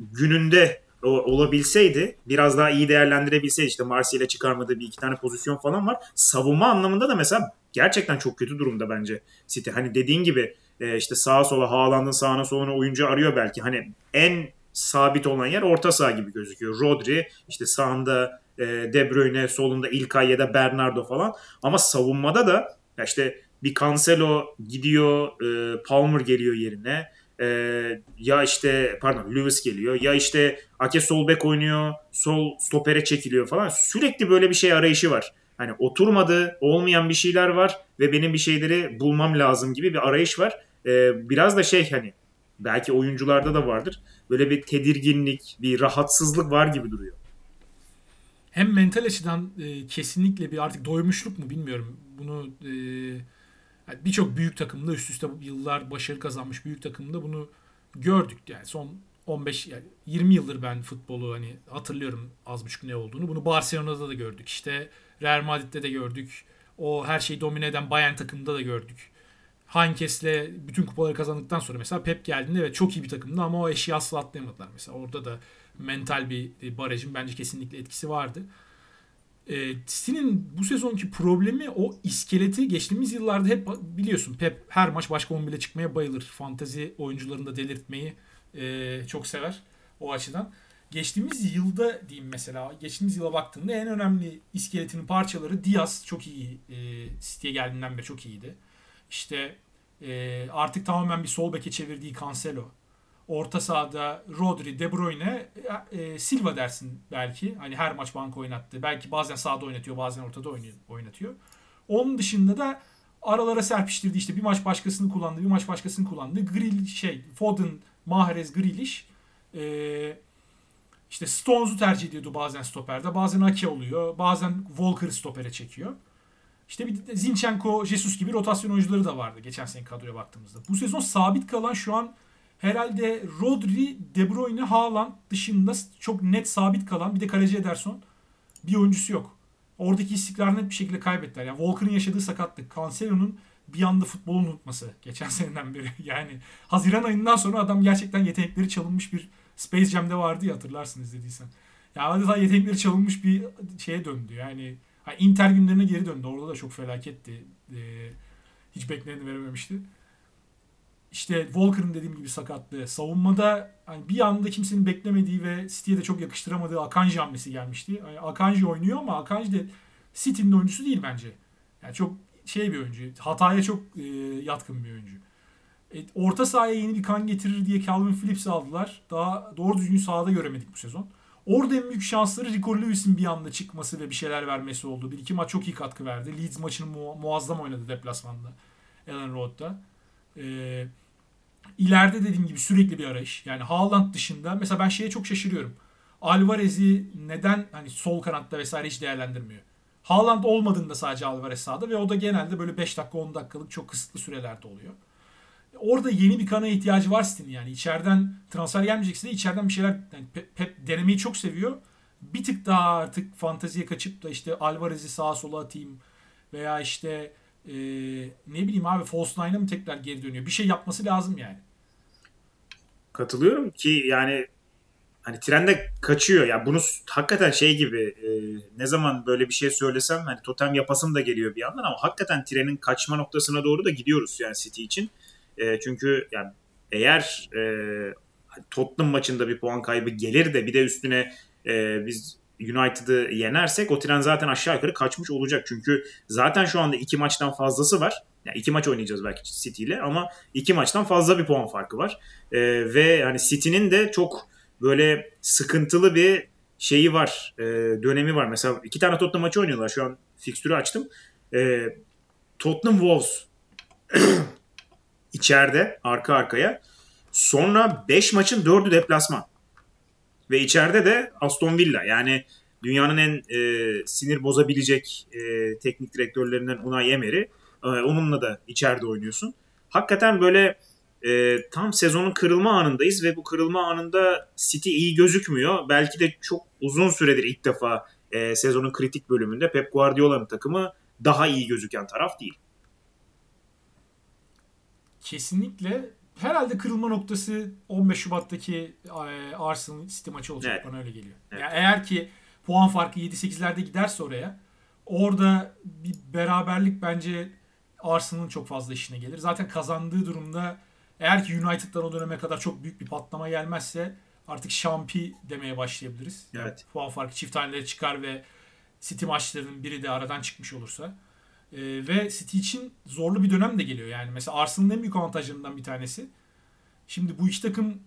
Speaker 1: gününde olabilseydi biraz daha iyi değerlendirebilseydi işte Marsilya'yla çıkarmadığı bir iki tane pozisyon falan var. Savunma anlamında da mesela gerçekten çok kötü durumda bence City. Hani dediğin gibi e, işte sağa sola Haaland'ın sağına soluna oyuncu arıyor belki. Hani en sabit olan yer orta saha gibi gözüküyor. Rodri işte sağında e, De Bruyne, solunda İlkay ya da Bernardo falan. Ama savunmada da işte bir Cancelo gidiyor, e, Palmer geliyor yerine. E, ya işte pardon Lewis geliyor. Ya işte Ake sol bek oynuyor, sol stopere çekiliyor falan. Sürekli böyle bir şey arayışı var. Hani oturmadı, olmayan bir şeyler var ve benim bir şeyleri bulmam lazım gibi bir arayış var. E, biraz da şey hani belki oyuncularda da vardır. Böyle bir tedirginlik, bir rahatsızlık var gibi duruyor.
Speaker 2: Hem mental açıdan e, kesinlikle bir artık doymuşluk mu bilmiyorum. Bunu e, birçok büyük takımda üst üste yıllar başarı kazanmış büyük takımda bunu gördük. Yani son 15 yani 20 yıldır ben futbolu hani hatırlıyorum az buçuk ne olduğunu. Bunu Barcelona'da da gördük. İşte Real Madrid'de de gördük. O her şeyi domine eden Bayern takımında da gördük. Heinkes'le bütün kupaları kazandıktan sonra mesela Pep geldiğinde evet çok iyi bir takımdı ama o eşiği asla atlayamadılar mesela. Orada da mental bir barajın bence kesinlikle etkisi vardı. E, City'nin bu sezonki problemi o iskeleti geçtiğimiz yıllarda hep biliyorsun Pep her maç başka 11'le çıkmaya bayılır. Fantezi oyuncularını da delirtmeyi e, çok sever o açıdan. Geçtiğimiz yılda diyeyim mesela geçtiğimiz yıla baktığında en önemli iskeletinin parçaları Diaz çok iyi e, City'ye geldiğinden beri çok iyiydi. İşte e, artık tamamen bir sol beke çevirdiği Cancelo. Orta sahada Rodri, De Bruyne, e, Silva dersin belki. Hani her maç banka oynattı. Belki bazen sağda oynatıyor, bazen ortada oynatıyor. Onun dışında da aralara serpiştirdi işte bir maç başkasını kullandı, bir maç başkasını kullandı. Grill şey, Foden, Mahrez, Grealish. Ee, işte Stones'u tercih ediyordu bazen stoperde. Bazen Ake oluyor. Bazen Walker'ı stopere çekiyor. İşte bir Zinchenko, Jesus gibi rotasyon oyuncuları da vardı geçen sene kadroya baktığımızda. Bu sezon sabit kalan şu an herhalde Rodri, De Bruyne, Haaland dışında çok net sabit kalan bir de kaleci Ederson bir oyuncusu yok. Oradaki istikrarını net bir şekilde kaybettiler. Yani Walker'ın yaşadığı sakatlık, Cancelo'nun bir anda futbolu unutması geçen seneden beri. Yani Haziran ayından sonra adam gerçekten yetenekleri çalınmış bir Space Jam'de vardı ya hatırlarsın izlediysen. Ya adeta yetenekleri çalınmış bir şeye döndü. Yani Inter günlerine geri döndü. Orada da çok felaketti. Ee, hiç bekleneni verememişti. İşte Walker'ın dediğim gibi sakatlığı. Savunmada hani bir anda kimsenin beklemediği ve City'ye de çok yakıştıramadığı Akanji hamlesi gelmişti. Yani Akanji oynuyor ama Akanji de City'nin oyuncusu değil bence. Yani çok şey bir oyuncu. Hataya çok e, yatkın bir oyuncu. E, orta sahaya yeni bir kan getirir diye Calvin Phillips aldılar. Daha doğru düzgün sahada göremedik bu sezon. Orada en büyük şansları Rico Lewis'in bir anda çıkması ve bir şeyler vermesi oldu. Bir iki maç çok iyi katkı verdi. Leeds maçını mu- muazzam oynadı deplasmanda. Ellen Road'da. Ee, ileride dediğim gibi sürekli bir arayış. Yani Haaland dışında mesela ben şeye çok şaşırıyorum. Alvarez'i neden hani sol kanatta vesaire hiç değerlendirmiyor. Haaland olmadığında sadece Alvarez sahada ve o da genelde böyle 5 dakika 10 dakikalık çok kısıtlı sürelerde oluyor. Orada yeni bir kana ihtiyacı var City'nin yani. içeriden transfer gelmeyecekse de içeriden bir şeyler yani Pep denemeyi çok seviyor. Bir tık daha artık fanteziye kaçıp da işte Alvarez'i sağa sola atayım veya işte e, ne bileyim abi false nine'a mı tekrar geri dönüyor? Bir şey yapması lazım yani.
Speaker 1: Katılıyorum ki yani hani trende kaçıyor. Ya bunu hakikaten şey gibi e, ne zaman böyle bir şey söylesem hani totem yapasım da geliyor bir yandan ama hakikaten trenin kaçma noktasına doğru da gidiyoruz yani City için. E, çünkü yani eğer e, Tottenham maçında bir puan kaybı gelir de bir de üstüne e, biz United'ı yenersek o tren zaten aşağı yukarı kaçmış olacak. Çünkü zaten şu anda iki maçtan fazlası var. Yani iki maç oynayacağız belki City ile ama iki maçtan fazla bir puan farkı var. E, ve hani City'nin de çok böyle sıkıntılı bir şeyi var. E, dönemi var. Mesela iki tane Tottenham maçı oynuyorlar. Şu an fikstürü açtım. E, Tottenham Wolves içeride arka arkaya. Sonra 5 maçın 4'ü deplasman. Ve içeride de Aston Villa. Yani dünyanın en e, sinir bozabilecek e, teknik direktörlerinden Unai Emery. E, onunla da içeride oynuyorsun. Hakikaten böyle e, tam sezonun kırılma anındayız ve bu kırılma anında City iyi gözükmüyor. Belki de çok uzun süredir ilk defa e, sezonun kritik bölümünde Pep Guardiola'nın takımı daha iyi gözüken taraf değil.
Speaker 2: Kesinlikle. Herhalde kırılma noktası 15 Şubat'taki e, Arsenal City maçı olacak. Evet. Bana öyle geliyor. Evet. Yani eğer ki puan farkı 7-8'lerde giderse oraya orada bir beraberlik bence Arsenal'ın çok fazla işine gelir. Zaten kazandığı durumda eğer ki United'dan o döneme kadar çok büyük bir patlama gelmezse artık şampi demeye başlayabiliriz. Evet. Yani puan farkı çift hanelere çıkar ve City maçlarının biri de aradan çıkmış olursa. Ee, ve City için zorlu bir dönem de geliyor. Yani mesela Arsenal'ın en büyük avantajlarından bir tanesi. Şimdi bu iki takım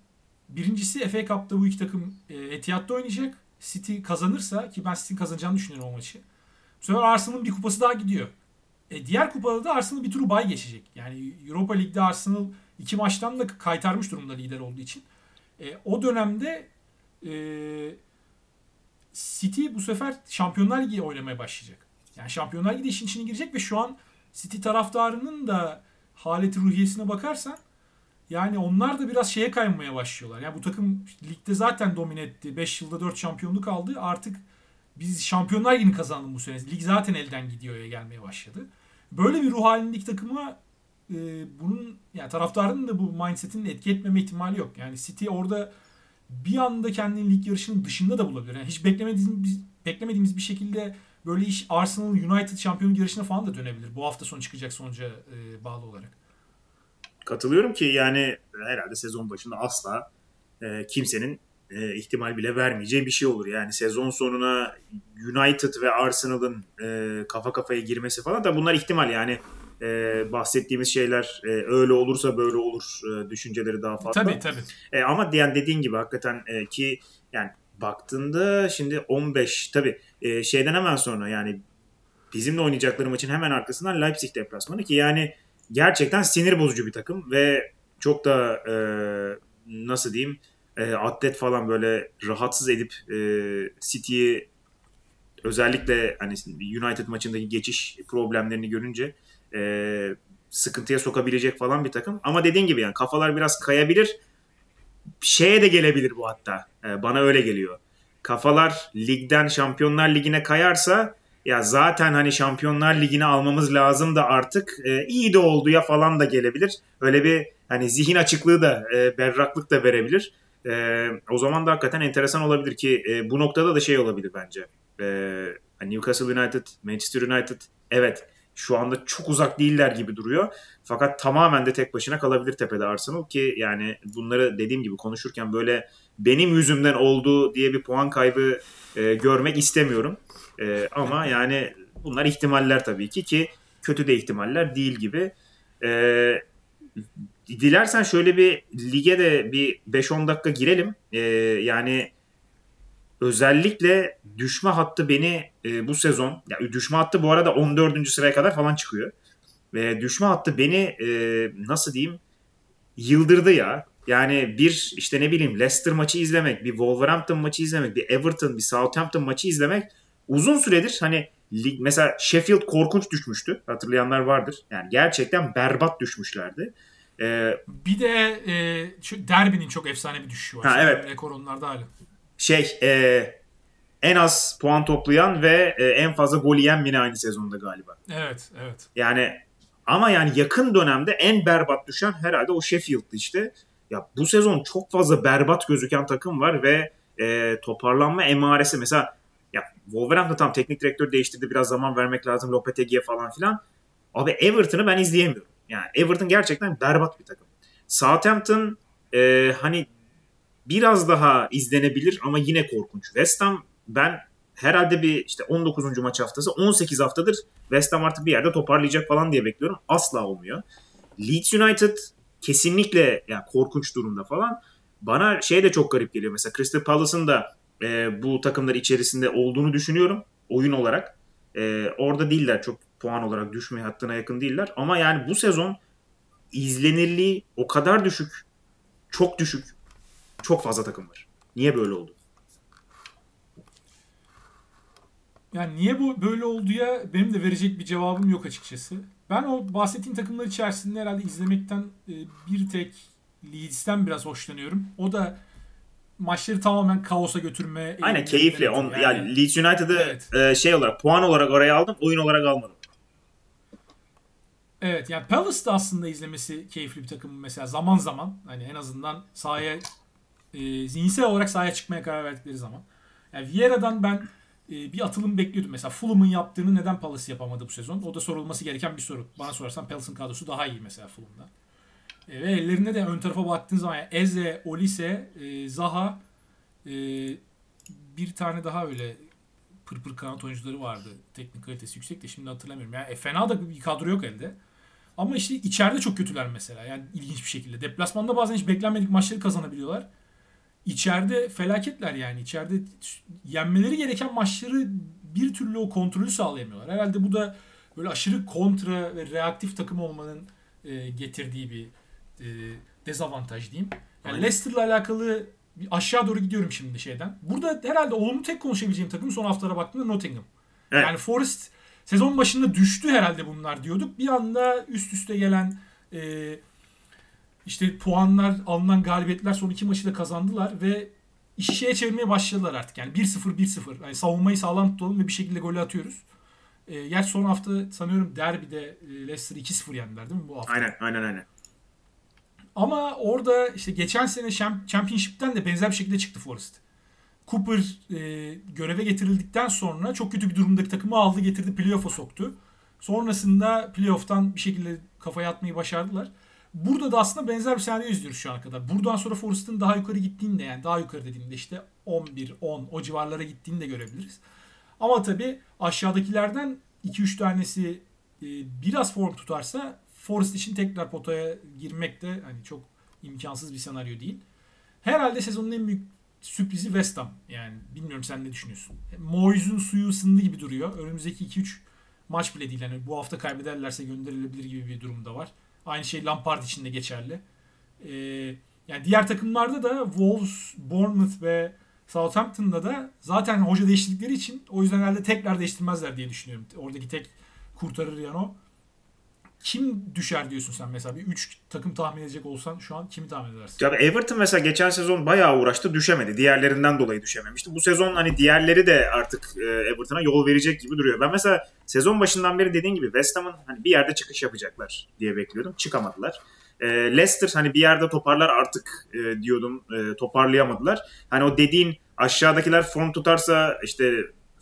Speaker 2: birincisi FA Cup'ta bu iki takım e, Etihad'da oynayacak. City kazanırsa ki ben City'nin kazanacağını düşünüyorum o maçı. Bu sefer Arsenal'ın bir kupası daha gidiyor. E, diğer kupada da Arsenal bir turu bay geçecek. Yani Europa Lig'de Arsenal iki maçtan da kaytarmış durumda lider olduğu için. E, o dönemde e, City bu sefer Şampiyonlar Ligi oynamaya başlayacak. Yani Şampiyonlar Ligi işin içine girecek ve şu an City taraftarının da haleti ruhiyesine bakarsan yani onlar da biraz şeye kaymaya başlıyorlar. Yani bu takım ligde zaten domine etti. 5 yılda 4 şampiyonluk aldı. Artık biz Şampiyonlar Ligi'ni kazandık bu sene. Lig zaten elden gidiyor'ya gelmeye başladı. Böyle bir ruh halindeki takıma e, bunun yani taraftarının da bu mindset'in etki etmeme ihtimali yok. Yani City orada bir anda kendini lig yarışının dışında da bulabilir. Yani hiç beklemediğimiz beklemediğimiz bir şekilde böyle iş Arsenal United şampiyonluk yarışına falan da dönebilir. Bu hafta sonu çıkacak sonuca e, bağlı olarak.
Speaker 1: Katılıyorum ki yani herhalde sezon başında asla e, kimsenin e, ihtimal bile vermeyeceği bir şey olur. Yani sezon sonuna United ve Arsenal'ın e, kafa kafaya girmesi falan da bunlar ihtimal yani e, bahsettiğimiz şeyler e, öyle olursa böyle olur e, düşünceleri daha fazla.
Speaker 2: Tabii tabii.
Speaker 1: E, ama yani dediğin gibi hakikaten e, ki yani baktığında şimdi 15 tabii e, şeyden hemen sonra yani bizimle oynayacakları maçın hemen arkasından Leipzig deplasmanı ki yani gerçekten sinir bozucu bir takım ve çok da e, nasıl diyeyim e, atlet falan böyle rahatsız edip e, City'yi özellikle hani United maçındaki geçiş problemlerini görünce e, sıkıntıya sokabilecek falan bir takım. Ama dediğin gibi yani kafalar biraz kayabilir. Şeye de gelebilir bu hatta. E, bana öyle geliyor. Kafalar ligden Şampiyonlar Ligi'ne kayarsa ya zaten hani Şampiyonlar Ligi'ni almamız lazım da artık e, iyi de oldu ya falan da gelebilir. Öyle bir hani zihin açıklığı da e, berraklık da verebilir. E, o zaman da hakikaten enteresan olabilir ki e, bu noktada da şey olabilir bence. E, Newcastle United, Manchester United evet şu anda çok uzak değiller gibi duruyor. Fakat tamamen de tek başına kalabilir tepede Arsenal ki yani bunları dediğim gibi konuşurken böyle benim yüzümden oldu diye bir puan kaybı e, görmek istemiyorum. E, ama yani bunlar ihtimaller tabii ki ki kötü de ihtimaller değil gibi. E, dilersen şöyle bir lige de bir 5-10 dakika girelim. E, yani özellikle düşme hattı beni e, bu sezon, ya düşme hattı bu arada 14. sıraya kadar falan çıkıyor. Ve düşme hattı beni e, nasıl diyeyim yıldırdı ya. Yani bir işte ne bileyim Leicester maçı izlemek, bir Wolverhampton maçı izlemek, bir Everton, bir Southampton maçı izlemek uzun süredir hani lig, mesela Sheffield korkunç düşmüştü. Hatırlayanlar vardır. Yani gerçekten berbat düşmüşlerdi.
Speaker 2: Ee, bir de e, derbinin çok efsane bir düşüşü var. Ha, evet. Rekor onlarda hala.
Speaker 1: Şey e, en az puan toplayan ve e, en fazla gol yiyen yine aynı sezonda galiba.
Speaker 2: Evet, evet.
Speaker 1: Yani ama yani yakın dönemde en berbat düşen herhalde o Sheffield'dı işte. Ya bu sezon çok fazla berbat gözüken takım var ve e, toparlanma emaresi mesela ya Wolverhampton tam teknik direktör değiştirdi biraz zaman vermek lazım Lopetegui'ye falan filan. Abi Everton'ı ben izleyemiyorum. Yani Everton gerçekten berbat bir takım. Southampton e, hani biraz daha izlenebilir ama yine korkunç. West Ham ben herhalde bir işte 19. maç haftası 18 haftadır West Ham artık bir yerde toparlayacak falan diye bekliyorum. Asla olmuyor. Leeds United kesinlikle yani korkunç durumda falan. Bana şey de çok garip geliyor. Mesela Crystal Palace'ın da e, bu takımlar içerisinde olduğunu düşünüyorum. Oyun olarak. E, orada değiller. Çok puan olarak düşme hattına yakın değiller. Ama yani bu sezon izlenirliği o kadar düşük. Çok düşük. Çok fazla takım var. Niye böyle oldu?
Speaker 2: Yani niye bu böyle oldu ya benim de verecek bir cevabım yok açıkçası. Ben o bahsettiğin takımlar içerisinde herhalde izlemekten e, bir tek Leeds'ten biraz hoşlanıyorum. O da maçları tamamen kaosa götürme.
Speaker 1: Aynen keyifli. On, yani, yani Leeds United'ı evet. e, şey olarak puan olarak oraya aldım, oyun olarak almadım.
Speaker 2: Evet yani Palace da aslında izlemesi keyifli bir takım mesela zaman zaman hani en azından sahaya e, zihinsel olarak sahaya çıkmaya karar verdikleri zaman. Yani Vieira'dan ben e, bir atılım bekliyordum. Mesela Fulham'ın yaptığını neden Palace yapamadı bu sezon? O da sorulması gereken bir soru. Bana sorarsan Palace'ın kadrosu daha iyi mesela Fulham'da. E, ve ellerinde de ön tarafa baktığın zaman yani Eze, Olise, e, Zaha e, bir tane daha öyle pırpır kanat oyuncuları vardı. Teknik kalitesi yüksek de şimdi hatırlamıyorum. Yani e, fena da bir kadro yok elde. Ama işte içeride çok kötüler mesela. Yani ilginç bir şekilde. Deplasmanda bazen hiç beklenmedik maçları kazanabiliyorlar. İçeride felaketler yani. İçeride yenmeleri gereken maçları bir türlü o kontrolü sağlayamıyorlar. Herhalde bu da böyle aşırı kontra ve reaktif takım olmanın e, getirdiği bir e, dezavantaj diyeyim. Yani Leicester'la alakalı bir aşağı doğru gidiyorum şimdi şeyden. Burada herhalde olumlu tek konuşabileceğim takım son haftalara baktığımda Nottingham. Evet. Yani Forest sezon başında düştü herhalde bunlar diyorduk. Bir anda üst üste gelen e, işte puanlar, alınan galibiyetler son iki maçı da kazandılar ve işi şeye çevirmeye başladılar artık. Yani 1-0 1-0. Yani savunmayı sağlam tutalım ve bir şekilde golü atıyoruz. E, gerçi son hafta sanıyorum derbide e, Leicester 2-0 yendiler değil mi bu hafta?
Speaker 1: Aynen aynen aynen.
Speaker 2: Ama orada işte geçen sene Championship'ten de benzer bir şekilde çıktı Forest. Cooper e, göreve getirildikten sonra çok kötü bir durumdaki takımı aldı getirdi playoff'a soktu. Sonrasında playoff'tan bir şekilde kafaya atmayı başardılar. Burada da aslında benzer bir senaryo izliyoruz şu ana kadar. Buradan sonra Forest'ın daha yukarı gittiğini de yani daha yukarı dediğimde işte 11, 10 o civarlara gittiğini de görebiliriz. Ama tabii aşağıdakilerden 2-3 tanesi e, biraz form tutarsa Forest için tekrar potaya girmek de hani çok imkansız bir senaryo değil. Herhalde sezonun en büyük sürprizi West Ham. Yani bilmiyorum sen ne düşünüyorsun. Moyes'un suyu ısındı gibi duruyor. Önümüzdeki 2-3 maç bile değil. Yani bu hafta kaybederlerse gönderilebilir gibi bir durumda var. Aynı şey Lampard için de geçerli. Ee, yani diğer takımlarda da Wolves, Bournemouth ve Southampton'da da zaten hoca değiştirdikleri için o yüzden herhalde tekrar değiştirmezler diye düşünüyorum. Oradaki tek kurtarır yan o. kim düşer diyorsun sen mesela? Bir 3 takım tahmin edecek olsan şu an kimi tahmin edersin?
Speaker 1: Ya Everton mesela geçen sezon bayağı uğraştı düşemedi. Diğerlerinden dolayı düşememişti. Bu sezon hani diğerleri de artık e, Everton'a yol verecek gibi duruyor. Ben mesela sezon başından beri dediğin gibi West Ham'ın hani bir yerde çıkış yapacaklar diye bekliyordum. Çıkamadılar. E, Leicester hani bir yerde toparlar artık e, diyordum. Toparlayamadılar. Hani o dediğin aşağıdakiler form tutarsa işte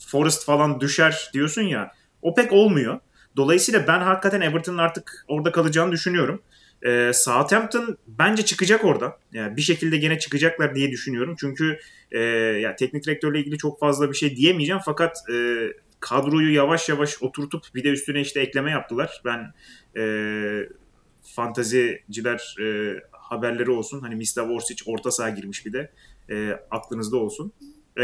Speaker 1: Forest falan düşer diyorsun ya. O pek olmuyor. Dolayısıyla ben hakikaten Everton'ın artık orada kalacağını düşünüyorum. Ee, Southampton bence çıkacak orada. Yani bir şekilde gene çıkacaklar diye düşünüyorum. Çünkü e, ya teknik direktörle ilgili çok fazla bir şey diyemeyeceğim. Fakat e, kadroyu yavaş yavaş oturtup bir de üstüne işte ekleme yaptılar. Ben e, fantaziciler e, haberleri olsun. Hani Mislav Orsic orta saha girmiş bir de. E, aklınızda olsun. E,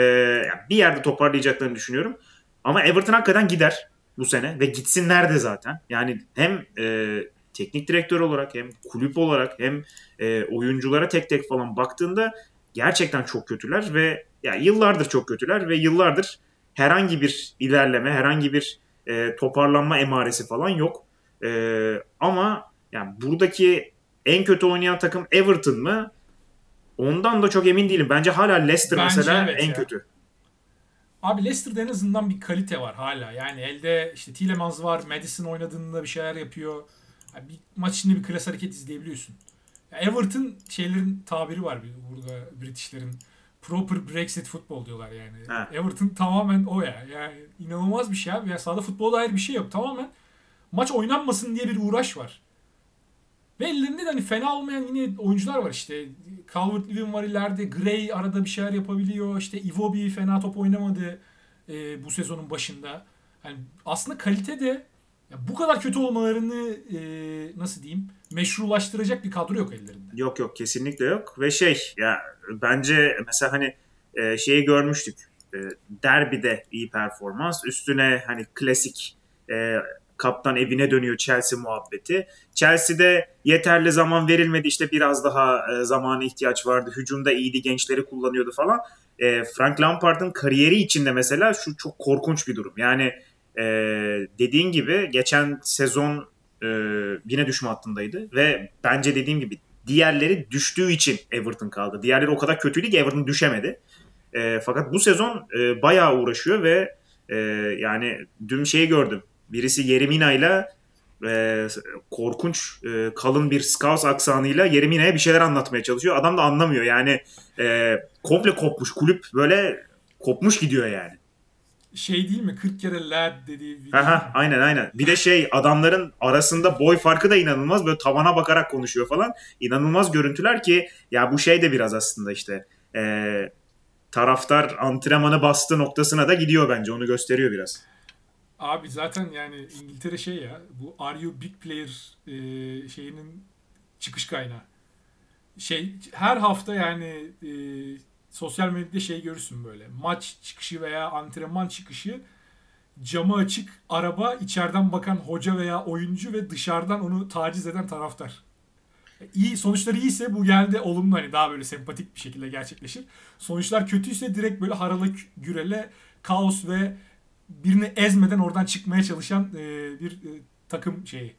Speaker 1: bir yerde toparlayacaklarını düşünüyorum. Ama Everton hakikaten gider bu sene ve gitsinler de zaten. Yani hem e, teknik direktör olarak hem kulüp olarak hem e, oyunculara tek tek falan baktığında gerçekten çok kötüler ve ya yıllardır çok kötüler ve yıllardır herhangi bir ilerleme, herhangi bir e, toparlanma emaresi falan yok. E, ama yani buradaki en kötü oynayan takım Everton mı? Ondan da çok emin değilim. Bence hala Leicester
Speaker 2: Bence
Speaker 1: mesela
Speaker 2: evet
Speaker 1: en
Speaker 2: ya.
Speaker 1: kötü.
Speaker 2: Abi Leicester'da en azından bir kalite var hala. Yani elde işte Tielemans var. Madison oynadığında bir şeyler yapıyor. Yani bir maç içinde bir klas hareket izleyebiliyorsun. Ya Everton şeylerin tabiri var bir burada Britishlerin. Proper Brexit futbol diyorlar yani.
Speaker 1: Ha.
Speaker 2: Everton tamamen o ya. Yani inanılmaz bir şey abi. Ya sahada futbola dair bir şey yok. Tamamen maç oynanmasın diye bir uğraş var. Ve ellerinde de hani fena olmayan yine oyuncular var işte. Calvert-Lewin var ileride. Gray arada bir şeyler yapabiliyor. İşte Iwobi fena top oynamadı e, bu sezonun başında. Yani aslında kalite de ya bu kadar kötü olmalarını e, nasıl diyeyim meşrulaştıracak bir kadro yok ellerinde.
Speaker 1: Yok yok kesinlikle yok ve şey ya bence mesela hani e, şeyi görmüştük e, derbide iyi performans üstüne hani klasik e, kaptan evine dönüyor Chelsea muhabbeti. Chelsea'de yeterli zaman verilmedi işte biraz daha e, zamana ihtiyaç vardı. Hücumda iyiydi gençleri kullanıyordu falan. E, Frank Lampard'ın kariyeri içinde mesela şu çok korkunç bir durum. Yani e, dediğin gibi geçen sezon e, yine düşme hattındaydı ve bence dediğim gibi diğerleri düştüğü için Everton kaldı. Diğerleri o kadar kötüydü ki Everton düşemedi. E, fakat bu sezon e, bayağı uğraşıyor ve e, yani dün şeyi gördüm. Birisi Yeremina ile e, korkunç e, kalın bir Scouse aksanıyla Yeremina'ya bir şeyler anlatmaya çalışıyor. Adam da anlamıyor. Yani e, komple kopmuş. Kulüp böyle kopmuş gidiyor yani.
Speaker 2: Şey değil mi 40 kere lad dediği bir
Speaker 1: Aha, aynen aynen. Bir de şey adamların arasında boy farkı da inanılmaz. Böyle tavana bakarak konuşuyor falan. İnanılmaz görüntüler ki ya bu şey de biraz aslında işte e, taraftar antrenmanı bastı noktasına da gidiyor bence. Onu gösteriyor biraz.
Speaker 2: Abi zaten yani İngiltere şey ya bu Are You Big Player e, şeyinin çıkış kaynağı. Şey her hafta yani e, sosyal medyada şey görürsün böyle. Maç çıkışı veya antrenman çıkışı camı açık araba içeriden bakan hoca veya oyuncu ve dışarıdan onu taciz eden taraftar. İyi sonuçları iyiyse bu geldi olumlu hani daha böyle sempatik bir şekilde gerçekleşir. Sonuçlar kötüyse direkt böyle haralı gürele kaos ve birini ezmeden oradan çıkmaya çalışan e, bir e, takım şeyi.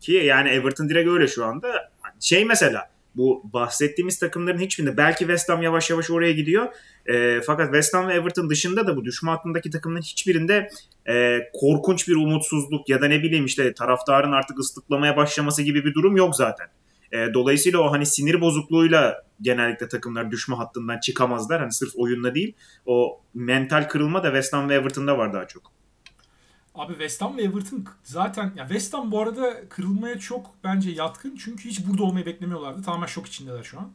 Speaker 1: Ki yani Everton direkt öyle şu anda. Şey mesela bu bahsettiğimiz takımların hiçbirinde belki West Ham yavaş yavaş oraya gidiyor. E, fakat West Ham ve Everton dışında da bu düşme hattındaki takımların hiçbirinde e, korkunç bir umutsuzluk ya da ne bileyim işte taraftarın artık ıslıklamaya başlaması gibi bir durum yok zaten. E, dolayısıyla o hani sinir bozukluğuyla genellikle takımlar düşme hattından çıkamazlar. Hani sırf oyunla değil. O mental kırılma da West Ham ve Everton'da var daha çok.
Speaker 2: Abi West Ham ve Everton zaten ya West Ham bu arada kırılmaya çok bence yatkın. Çünkü hiç burada olmayı beklemiyorlardı. Tamamen şok içindeler şu an.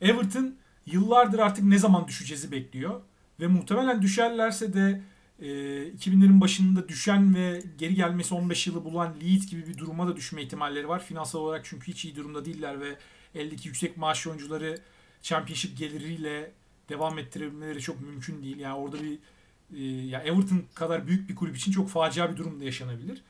Speaker 2: Everton yıllardır artık ne zaman düşeceğizi bekliyor. Ve muhtemelen düşerlerse de e, 2000'lerin başında düşen ve geri gelmesi 15 yılı bulan Leeds gibi bir duruma da düşme ihtimalleri var. Finansal olarak çünkü hiç iyi durumda değiller ve eldeki yüksek maaşlı oyuncuları Championship geliriyle devam ettirebilmeleri çok mümkün değil. Yani orada bir e, ya Everton kadar büyük bir kulüp için çok facia bir durum da yaşanabilir.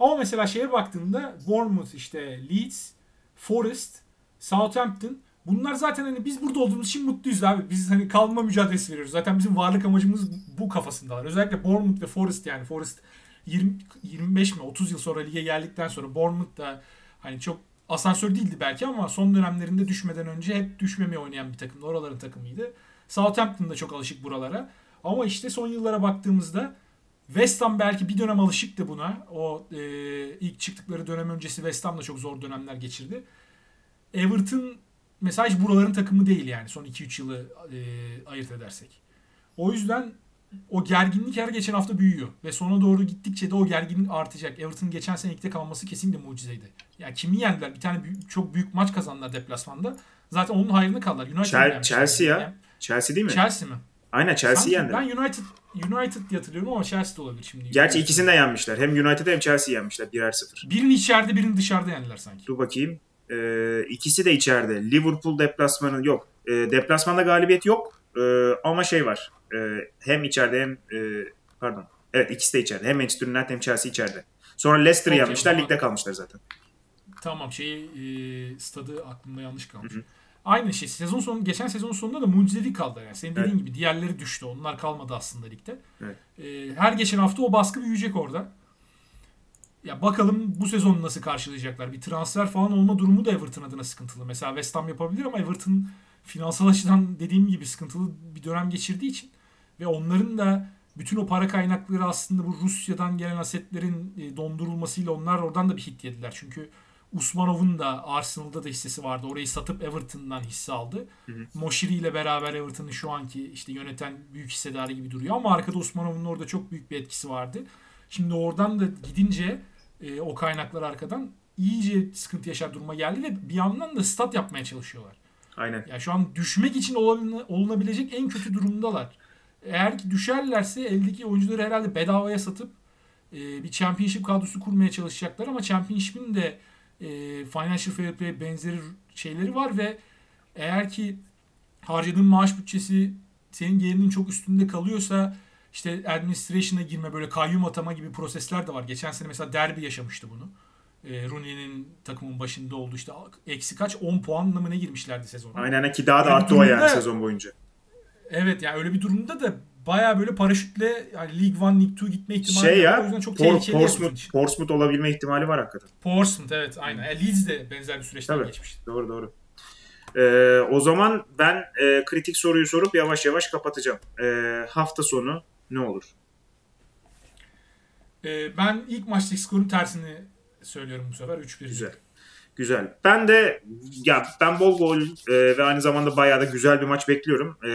Speaker 2: Ama mesela şeye baktığında Bournemouth işte Leeds, Forest, Southampton bunlar zaten hani biz burada olduğumuz için mutluyuz abi. Biz hani kalma mücadelesi veriyoruz. Zaten bizim varlık amacımız bu kafasındalar. Özellikle Bournemouth ve Forest yani Forest 20, 25 mi 30 yıl sonra lige geldikten sonra Bournemouth da hani çok asansör değildi belki ama son dönemlerinde düşmeden önce hep düşmemeye oynayan bir takımdı. Oraların takımıydı. Southampton da çok alışık buralara. Ama işte son yıllara baktığımızda West Ham belki bir dönem alışıktı buna. O e, ilk çıktıkları dönem öncesi West Ham da çok zor dönemler geçirdi. Everton hiç buraların takımı değil yani son 2-3 yılı e, ayırt edersek. O yüzden o gerginlik her geçen hafta büyüyor. Ve sona doğru gittikçe de o gerginlik artacak. Everton geçen sene ilkte kalması kesinlikle mucizeydi. Yani kimi yendiler? Bir tane büyük, çok büyük maç kazandılar deplasmanda. Zaten onun hayrını kaldılar. United
Speaker 1: Chel- Chelsea ya. Yani, Chelsea değil mi?
Speaker 2: Chelsea mi?
Speaker 1: Aynen Chelsea yendi.
Speaker 2: Ben United United diye hatırlıyorum ama Chelsea de olabilir şimdi.
Speaker 1: Gerçi ikisini de yenmişler. Hem United hem Chelsea yenmişler birer sıfır.
Speaker 2: Birini içeride birini dışarıda yendiler sanki.
Speaker 1: Dur bakayım. Ee, ikisi de içeride. Liverpool deplasmanı yok. Ee, deplasmanda galibiyet yok. Ee, ama şey var. Ee, hem içeride hem e, pardon. Evet ikisi de içeride. Hem Manchester United hem Chelsea içeride. Sonra Leicester'ı okay, yenmişler. Ligde kalmışlar zaten.
Speaker 2: Tamam şeyi e, stadı aklımda yanlış kalmış. Hı hı. Aynı şey. Sezon sonu geçen sezon sonunda da mucizevi kaldı. Yani senin dediğin evet. gibi diğerleri düştü. Onlar kalmadı aslında ligde. Evet. Ee, her geçen hafta o baskı büyüyecek orada. Ya bakalım bu sezonu nasıl karşılayacaklar. Bir transfer falan olma durumu da Everton adına sıkıntılı. Mesela West Ham yapabilir ama Everton finansal açıdan dediğim gibi sıkıntılı bir dönem geçirdiği için ve onların da bütün o para kaynakları aslında bu Rusya'dan gelen asetlerin e, dondurulmasıyla onlar oradan da bir hit yediler. Çünkü Usmanov'un da Arsenal'da da hissesi vardı. Orayı satıp Everton'dan hisse aldı. Hı hı. Moşiri ile beraber Everton'ın şu anki işte yöneten büyük hissedarı gibi duruyor ama arkada Usmanov'un orada çok büyük bir etkisi vardı. Şimdi oradan da gidince e, o kaynaklar arkadan iyice sıkıntı yaşar duruma geldi ve bir yandan da stat yapmaya çalışıyorlar.
Speaker 1: Aynen. Ya
Speaker 2: yani şu an düşmek için olunabilecek en kötü durumdalar. Eğer ki düşerlerse eldeki oyuncuları herhalde bedavaya satıp e, bir championship kadrosu kurmaya çalışacaklar ama championship'in de e, financial fair play benzeri şeyleri var ve eğer ki harcadığın maaş bütçesi senin gelirinin çok üstünde kalıyorsa işte administration'a girme böyle kayyum atama gibi prosesler de var. Geçen sene mesela Derby yaşamıştı bunu. E, Rooney'nin takımın başında oldu işte eksi kaç 10 puanla mı ne girmişlerdi sezona.
Speaker 1: Aynen ki daha da arttı o yani sezon boyunca.
Speaker 2: Evet yani öyle bir durumda da baya böyle paraşütle yani League 1, League 2 gitme ihtimali
Speaker 1: şey ya, var. O yüzden çok Por, tehlikeli. Portsmouth, Portsmouth olabilme ihtimali var hakikaten.
Speaker 2: Portsmouth evet aynen. Yani Leeds de benzer bir süreçten Tabii, geçmişti.
Speaker 1: Doğru doğru. Ee, o zaman ben e, kritik soruyu sorup yavaş yavaş kapatacağım. E, hafta sonu ne olur?
Speaker 2: Ee, ben ilk maçtaki skorun tersini söylüyorum bu sefer. 3-1.
Speaker 1: Güzel. Güzel. Ben de ya ben bol gol e, ve aynı zamanda bayağı da güzel bir maç bekliyorum. E,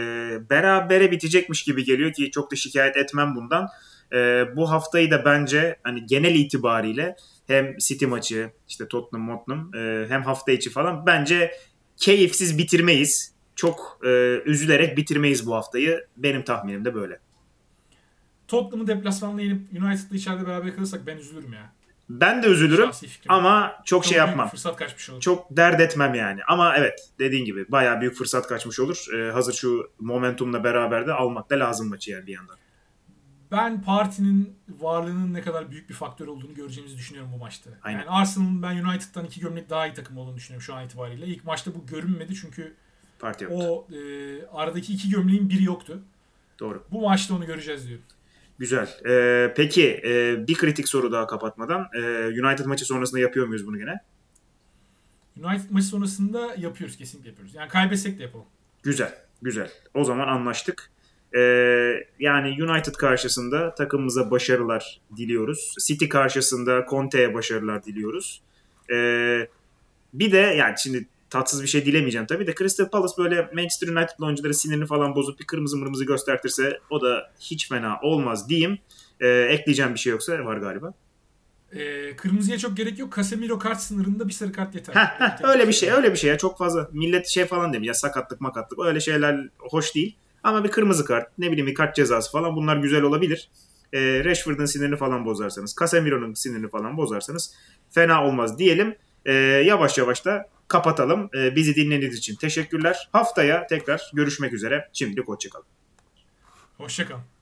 Speaker 1: berabere bitecekmiş gibi geliyor ki çok da şikayet etmem bundan. E, bu haftayı da bence hani genel itibariyle hem City maçı işte Tottenham Tottenham e, hem hafta içi falan bence keyifsiz bitirmeyiz. Çok e, üzülerek bitirmeyiz bu haftayı. Benim tahminim de böyle.
Speaker 2: Tottenham'ı deplasmanla yenip United'la içeride beraber kalırsak ben üzülürüm ya.
Speaker 1: Ben de üzülürüm ama çok, çok şey yapmam.
Speaker 2: fırsat kaçmış olur.
Speaker 1: Çok dert etmem yani. Ama evet dediğin gibi bayağı büyük fırsat kaçmış olur. Ee, hazır şu momentumla beraber de almak da lazım maçı yani bir yandan.
Speaker 2: Ben partinin varlığının ne kadar büyük bir faktör olduğunu göreceğimizi düşünüyorum bu maçta. Aynen. Yani Arsenal'ın ben United'dan iki gömlek daha iyi takım olduğunu düşünüyorum şu an itibariyle. İlk maçta bu görünmedi çünkü
Speaker 1: Parti yoktu.
Speaker 2: o e, aradaki iki gömleğin biri yoktu.
Speaker 1: Doğru.
Speaker 2: Bu maçta onu göreceğiz diyorum.
Speaker 1: Güzel. Ee, peki e, bir kritik soru daha kapatmadan. E, United maçı sonrasında yapıyor muyuz bunu gene?
Speaker 2: United maçı sonrasında yapıyoruz. Kesinlikle yapıyoruz. Yani kaybetsek de yapalım.
Speaker 1: Güzel. Güzel. O zaman anlaştık. Ee, yani United karşısında takımımıza başarılar diliyoruz. City karşısında Conte'ye başarılar diliyoruz. Ee, bir de yani şimdi tatsız bir şey dilemeyeceğim tabii de Crystal Palace böyle Manchester United oyuncuları sinirini falan bozup bir kırmızı mırmızı göstertirse o da hiç fena olmaz diyeyim. Ee, ekleyeceğim bir şey yoksa var galiba.
Speaker 2: Ee, kırmızıya çok gerek yok. Casemiro kart sınırında bir sarı kart yeter.
Speaker 1: Heh, heh, öyle bir şey, öyle bir şey ya çok fazla. Millet şey falan demiyor ya sakatlık makatlık öyle şeyler hoş değil. Ama bir kırmızı kart, ne bileyim bir kart cezası falan bunlar güzel olabilir. Ee, Rashford'un sinirini falan bozarsanız, Casemiro'nun sinirini falan bozarsanız fena olmaz diyelim. Ee, yavaş yavaş da kapatalım. E, bizi dinlediğiniz için teşekkürler. Haftaya tekrar görüşmek üzere. Şimdilik hoşçakalın.
Speaker 2: Hoşçakalın.